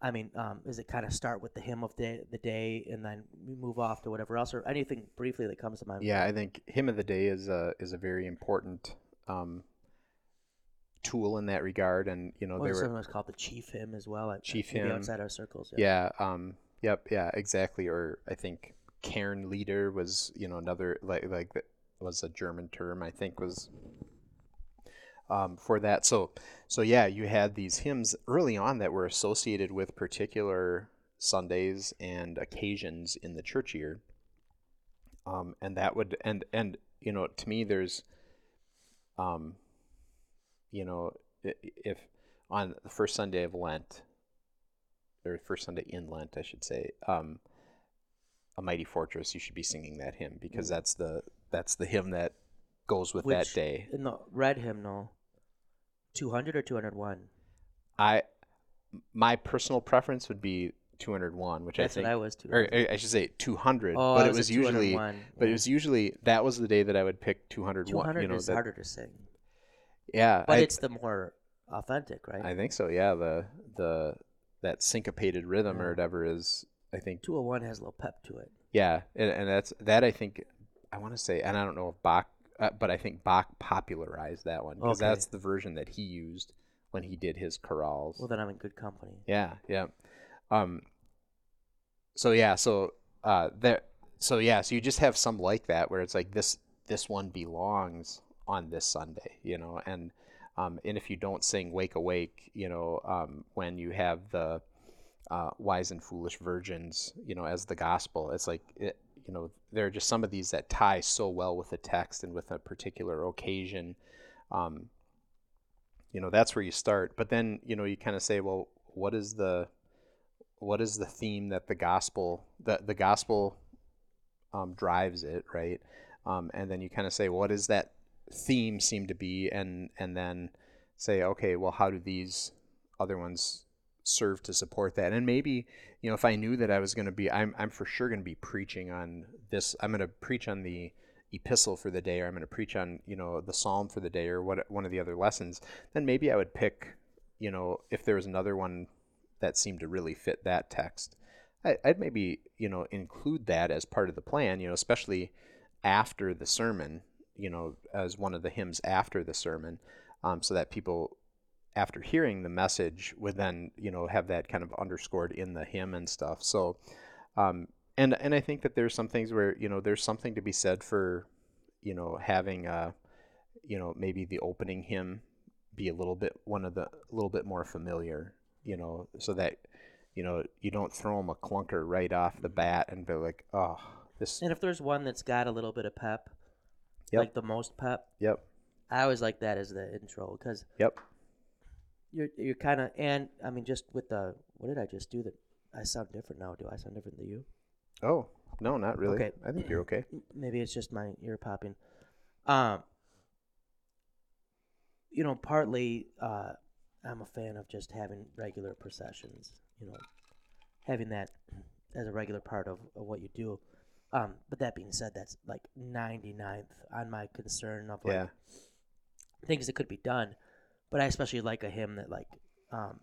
I mean, um, is it kind of start with the hymn of the the day and then move off to whatever else, or anything briefly that comes to mind? Yeah, I think hymn of the day is a is a very important um, tool in that regard, and you know Well, they were sometimes called the chief hymn as well. at- Chief hymn. outside our circles. yeah um yep yeah exactly or I think Kernlieder was you know another like like that was a German term I think was um, for that. So so yeah you had these hymns early on that were associated with particular Sundays and occasions in the church year. Um, and that would and and you know to me there's um you know if on the first sunday of lent or first sunday in lent i should say um a mighty fortress you should be singing that hymn because that's the that's the hymn that goes with that day. In the red hymnal, 200 or 201? i my personal preference would be 201 which That's i think what I was too. or I should say 200 oh, but it was usually 201, but it was usually that was the day that I would pick 201 200 you know is that, harder to sing, yeah but I, it's the more authentic, right? I think so yeah the the that syncopated rhythm or whatever is I think 201 has a little pep to it. yeah and, and that's that I think I want to say and I don't know if Bach uh, but I think Bach popularized that one because Okay. that's the version that he used when he did his chorales. Well, then I'm in good company. Yeah, yeah. Um. So yeah, so uh, there, so yeah, so you just have some like that where it's like this this one belongs on this Sunday, you know, and um, and if you don't sing "Wake Awake," you know, um, when you have the uh, wise and foolish virgins, you know, as the gospel, it's like it, you know, there are just some of these that tie so well with the text and with a particular occasion. Um, you know that's where you start. But then you know you kind of say well what is the what is the theme that the gospel the, the gospel um, drives it right? Um, and then you kind of say what does that theme seem to be? And and then say okay well how do these other ones serve to support that. And maybe you know if i knew that i was going to be i'm, I'm for sure going to be preaching on this i'm going to preach on the epistle for the day or i'm going to preach on you know the psalm for the day or what one of the other lessons then maybe i would pick you know if there was another one that seemed to really fit that text I, i'd maybe you know include that as part of the plan you know especially after the sermon you know as one of the hymns after the sermon um, so that people after hearing the message would then you know have that kind of underscored in the hymn and stuff. So um, and and I think that there's some things where you know there's something to be said for you know having a you know maybe the opening hymn be a little bit one of the a little bit more familiar you know so that you know you don't throw them a clunker right off the bat and be like oh this And if there's one that's got a little bit of pep, Yep. like the most pep, yep. I always like that as the intro because yep you're you're kind of and I mean just with the what did I just do that I sound different now? Do I sound different than you? oh no not really Okay. I think you're okay Maybe it's just my ear popping. Um, you know, partly uh, I'm a fan of just having regular processions. You know, having that as a regular part of, of what you do. Um, but that being said, that's like 99th on my concern of like yeah things that could be done. But I especially like a hymn that like, um,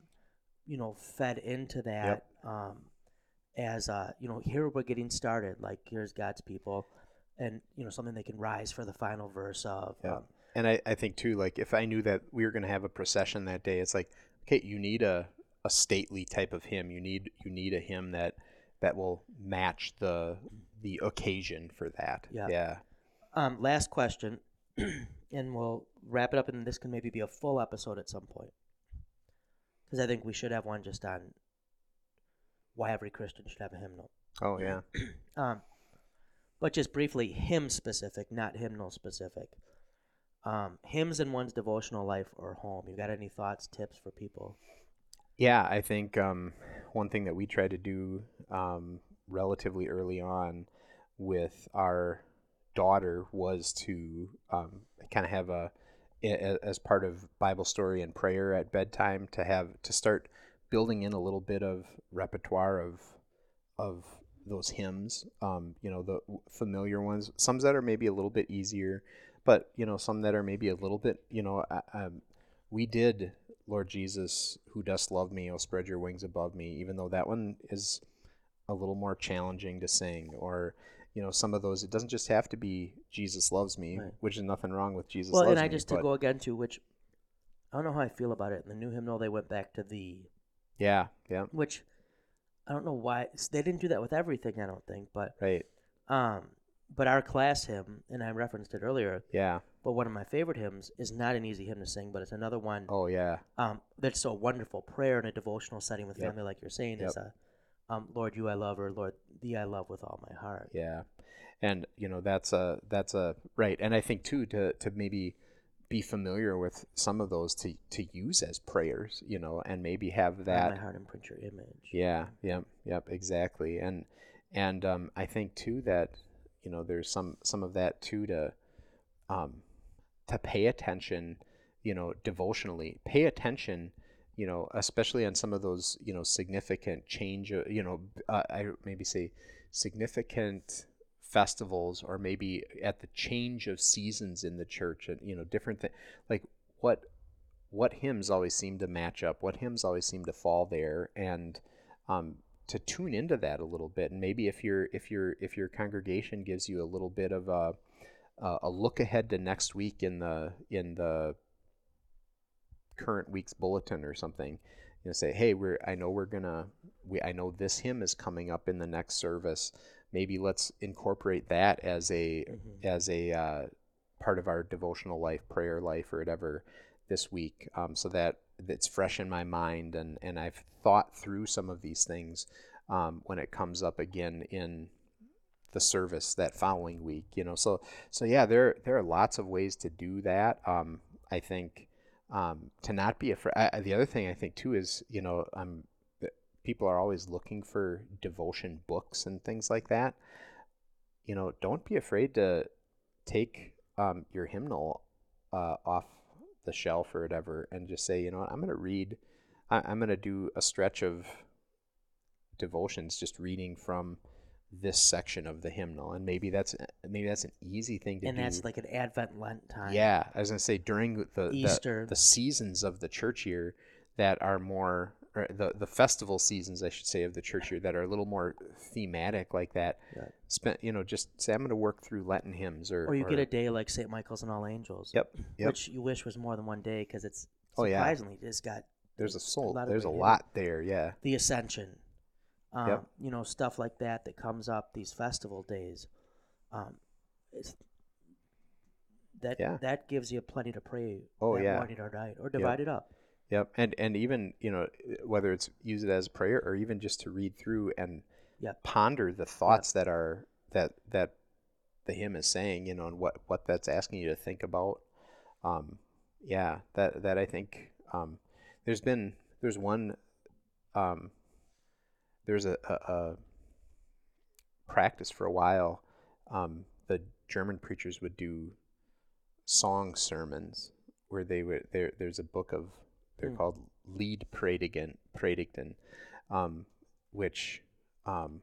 you know, fed into that. Um, as uh, you know, here we're getting started. Like here's God's people, and you know something they can rise for the final verse of. Yeah. Um, And I, I think too, like if I knew that we were going to have a procession that day, it's like, okay, you need a, a stately type of hymn. You need you need a hymn that that will match the the occasion for that. Yeah. Yeah. Um, last question, and we'll wrap it up, and this can maybe be a full episode at some point. Because I think we should have one just on why every Christian should have a hymnal. Oh yeah. Um, but just briefly, hymn specific, not hymnal specific. Um, hymns in one's devotional life or home. You got any thoughts, tips for people? Yeah, I think um, one thing that we tried to do um, relatively early on with our daughter was to um, kind of have a, a- as part of Bible story and prayer at bedtime to have to start building in a little bit of repertoire of of those hymns. Um, you know, the familiar ones. Some that are maybe a little bit easier, but you know, some that are maybe a little bit. You know, uh, um, we did Lord Jesus, who dost love me, oh spread your wings above me. Even though that one is a little more challenging to sing, or you know, some of those. It doesn't just have to be Jesus loves me, Right. which is nothing wrong with Jesus. well, and I me, just to go again to which I don't know how I feel about it. In the new hymnal, they went back to the Yeah, yeah, which I don't know why they didn't do that with everything. I don't think, but right. um, but our class hymn, and I referenced it earlier. Yeah. But one of my favorite hymns is not an easy hymn to sing, but it's another one Oh yeah. um, that's so wonderful. Prayer in a devotional setting with Yep. family, like you're saying, is a um, Lord, you I love, or Lord, thee I love with all my heart. Yeah, and you know that's a that's a right, and I think too to to maybe be familiar with some of those to to use as prayers, you know, and maybe have that. my heart and print your image. Yeah, yep, yep, exactly, and and um, I think too that you know there's some some of that too to um, to pay attention, you know, devotionally, pay attention, you know, especially on some of those you know significant change, uh, you know, uh, I maybe say significant festivals or maybe at the change of seasons in the church and you know different things like what what hymns always seem to match up what hymns always seem to fall there and um, to tune into that a little bit. And maybe if your if your if your congregation gives you a little bit of a a look ahead to next week in the in the current week's bulletin or something. You know, say, hey, we're I know we're gonna we I know this hymn is coming up in the next service. Maybe let's incorporate that as a Mhm. as a uh, part of our devotional life, prayer life, or whatever this week, um, so that it's fresh in my mind and and I've thought through some of these things um, when it comes up again in the service that following week. You know, so so yeah, there there are lots of ways to do that. Um, I think um, to not be afraid. The other thing I think too is you know um, people are always looking for devotion books and things like that. You know, don't be afraid to take um, your hymnal uh, off the shelf or whatever and just say, you know what, I'm going to read. I, I'm going to do a stretch of devotions, just reading from this section of the hymnal, and maybe that's maybe that's an easy thing to and do. And that's like an Advent Lent time. Yeah, I was gonna say during the the, Easter. the seasons of the church year that are more or the the festival seasons, I should say, of the church year that are a little more thematic like that. Yeah. Spent you know just say I'm gonna work through Lenten hymns or Or you get a day like St. Michael's and All Angels. Yep, yep. Which you wish was more than one day because it's Oh, yeah. surprisingly it's got there's a soul. of there's a lot there. Yeah. the Ascension. Um, Yep. You know stuff like that that comes up these festival days. Um, it's that Yeah. that gives you plenty to pray. Oh, that yeah. morning or night or divide it up. Yep. And and even you know whether it's use it as a prayer or even just to read through and Yep. ponder the thoughts that are that that the hymn is saying, you know, and what what that's asking you to think about. Um, yeah, that that I think um, there's been there's one um, there's a, a, a practice for a while. Um, the German preachers would do song sermons where they would there there's a book of they're Hmm. called Lied Predigen Predigten, um, which um,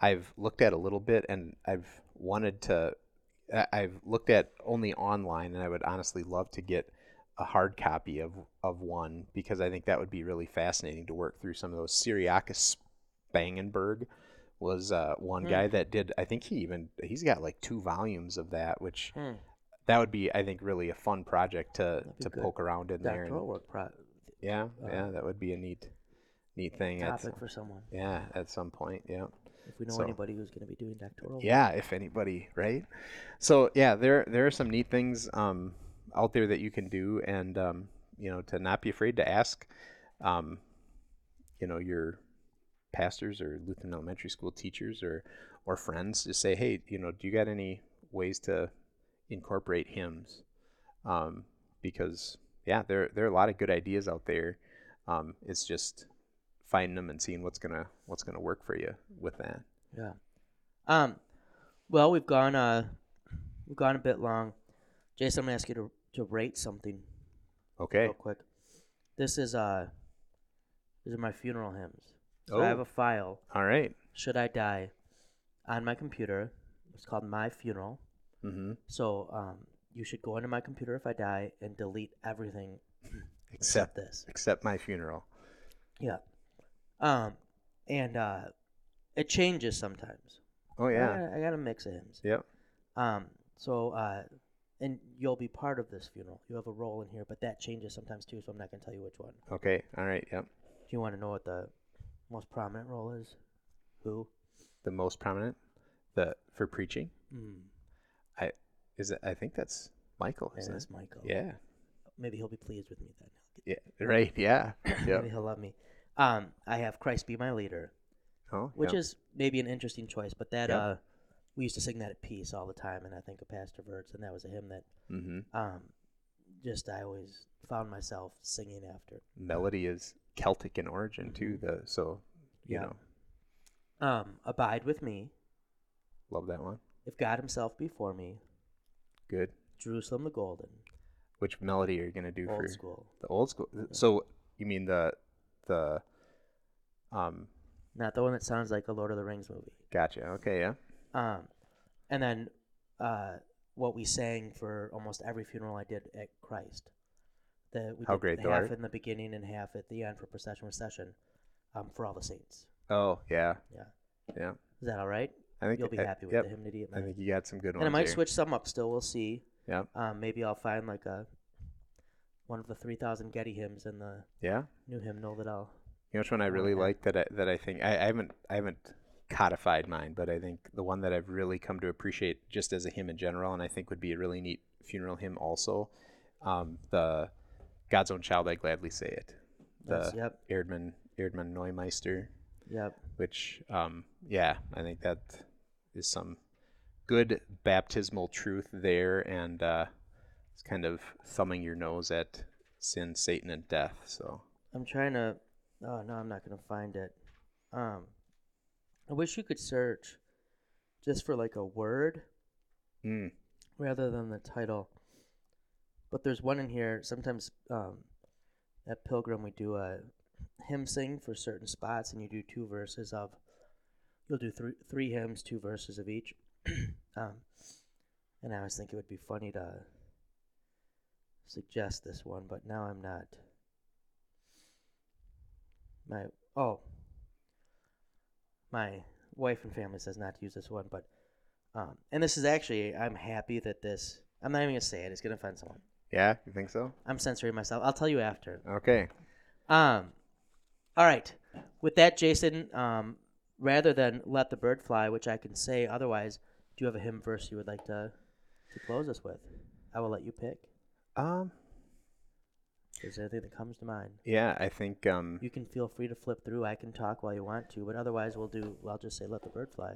I've looked at a little bit and I've wanted to I've looked at only online and I would honestly love to get a hard copy of of one because I think that would be really fascinating to work through some of those Cyriacus Spangenberg was uh, one Hmm. guy that did I think he even he's got like two volumes of that which Hmm. that would be I think really a fun project to to good. poke around in there Doctoral and, work pro- yeah uh, yeah that would be a neat neat thing at, topic for someone. yeah at some point yeah If we know So- anybody who's going to be doing doctoral. work. yeah if anybody right so yeah there there are some neat things um out there that you can do and um you know to not be afraid to ask um you know your pastors or Lutheran elementary school teachers or or friends to say hey you know do you got any ways to incorporate hymns um because yeah there there are a lot of good ideas out there um it's just finding them and seeing what's gonna what's gonna work for you with that Yeah. Um, well, we've gone uh, we've gone a bit long. Jason, I'm gonna ask you to to rate something okay real quick. This is uh, these are my funeral hymns. So I have Oh. a file. all right Should I die? On my computer. It's called My Funeral. mm-hmm So um, you should go into my computer if I die and delete everything except except this. except my funeral. Yeah. Um, and uh, it changes sometimes. Oh I yeah. I got a mix of hymns. Yep. Um, so, uh, and you'll be part of this funeral. You have a role in here, but that changes sometimes too. So I'm not gonna tell you which one. Okay. All right. Yep. Do you want to know what the most prominent role is? Who? The most prominent, the for preaching. Mm, I is it? I think that's Michael. Isn't it's it? Michael. Yeah. Maybe he'll be pleased with me then. Yeah. Right. Yeah. Maybe he'll love me. Um, I have Christ be my leader, Oh. which yep. is maybe an interesting choice, but that Yep. uh, we used to sing that at peace all the time, and I think of Pastor Verts, and that was a hymn that hmm um, just I always found myself singing after. melody is Celtic in origin too. The so you Mm-hmm. Yeah. know Um, abide with me, love that one. if God Himself be for me, Good. Jerusalem the golden, Which melody are you gonna do for old for school. the old school? So you mean the the um Not the one that sounds like a Lord of the Rings movie. gotcha. Okay. Yeah. Um, and then uh, what we sang for almost every funeral I did at Christ. The, we How did great thou half art. in the beginning and half at the end for procession recession um, for all the saints. Oh yeah. Yeah. Yeah. Is that all right? I think you'll be I- happy with yep, the hymnody at I think you got some good ones. And. I might here. switch some up still. We'll see. Yeah. Um, maybe I'll find like a one of the three thousand Getty hymns in the Yeah. new hymnal that I'll. You know which one I really like that I, that I think I, I haven't I haven't codified mine, but I think the one that I've really come to appreciate just as a hymn in general, and I think would be a really neat funeral hymn also, um, the God's own child, I gladly say it, the That's, yep. Erdmann Erdmann Neumeister, Yep. which um, yeah, I think that is some good baptismal truth there, and uh, it's kind of thumbing your nose at sin, Satan, and death. So I'm trying to. Oh no, I'm not gonna find it. Um, I wish you could search just for like a word mm, rather than the title. But there's one in here. Sometimes um, at Pilgrim we do a hymn sing for certain spots, and you do two verses of. You'll do three three hymns, two verses of each. um, and I always think it would be funny to suggest this one, but now I'm not. My oh. My wife and family says not to use this one, but um, and this is actually I'm happy that this. I'm not even gonna say it. It's gonna offend someone. yeah, you think so? I'm censoring myself. I'll tell you after. Okay. Um, all right. With that, Jason, um, rather than let the bird fly, which I can say otherwise, do you have a hymn verse you would like to to close us with? I will let you pick. Um. Is there anything that comes to mind? Yeah, I think. Um. You can feel free to flip through. I can talk while you want to, but otherwise, we'll do. I'll just say, "Let the bird fly."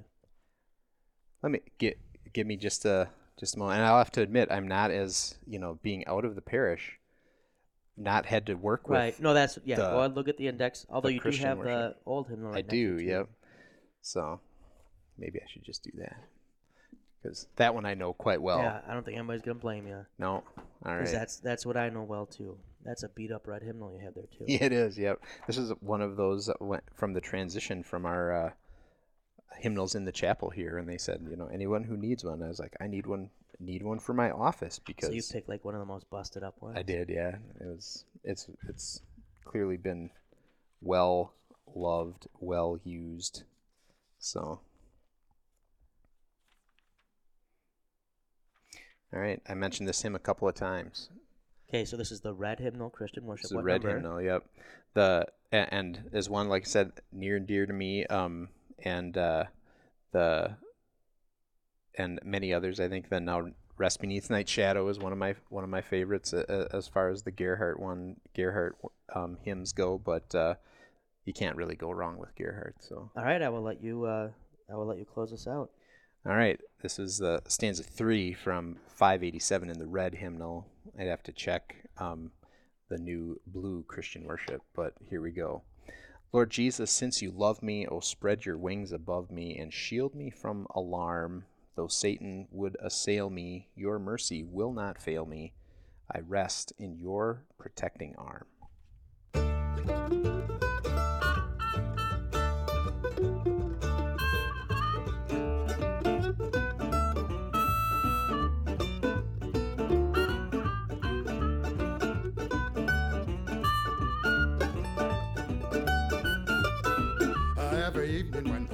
Let me get give me just a just a moment. And I'll have to admit, I'm not as you know, being out of the parish, not had to work with. Right. No, that's yeah. the- Go ahead, look at the index. Although you Christian do have the old hymnal. Right I do. Yep. So maybe I should just do that because that one I know quite well. Yeah, I don't think anybody's gonna blame you. No. All Because that's that's what I know well too. That's a beat up red hymnal you have there too. Yeah, it is. Yep. This is one of those that went from the transition from our uh, hymnals in the chapel here, and they said, you know, anyone who needs one. I was like, I need one. Need one for my office because So you picked like one of the most busted up ones. I did. Yeah, it was. It's it's clearly been well loved, well used. So. All right, I mentioned this hymn a couple of times. Okay, so this is the red hymnal Christian worship. It's a What red number? hymnal. Yep. The and is one like I said near and dear to me. Um, and uh, the and many others. I think the now rest beneath night shadow is one of my one of my favorites uh, uh, as far as the Gerhardt one Gerhardt um, hymns go. But uh, you can't really go wrong with Gerhardt. So All right, I will let you. Uh, I will let you close us out. all right, this is the stanza three from 587 in the red hymnal. I'd have to check um, the new blue Christian worship, but here we go. Lord Jesus, since you love me, oh, spread your wings above me and shield me from alarm. Though Satan would assail me, your mercy will not fail me. I rest in your protecting arm.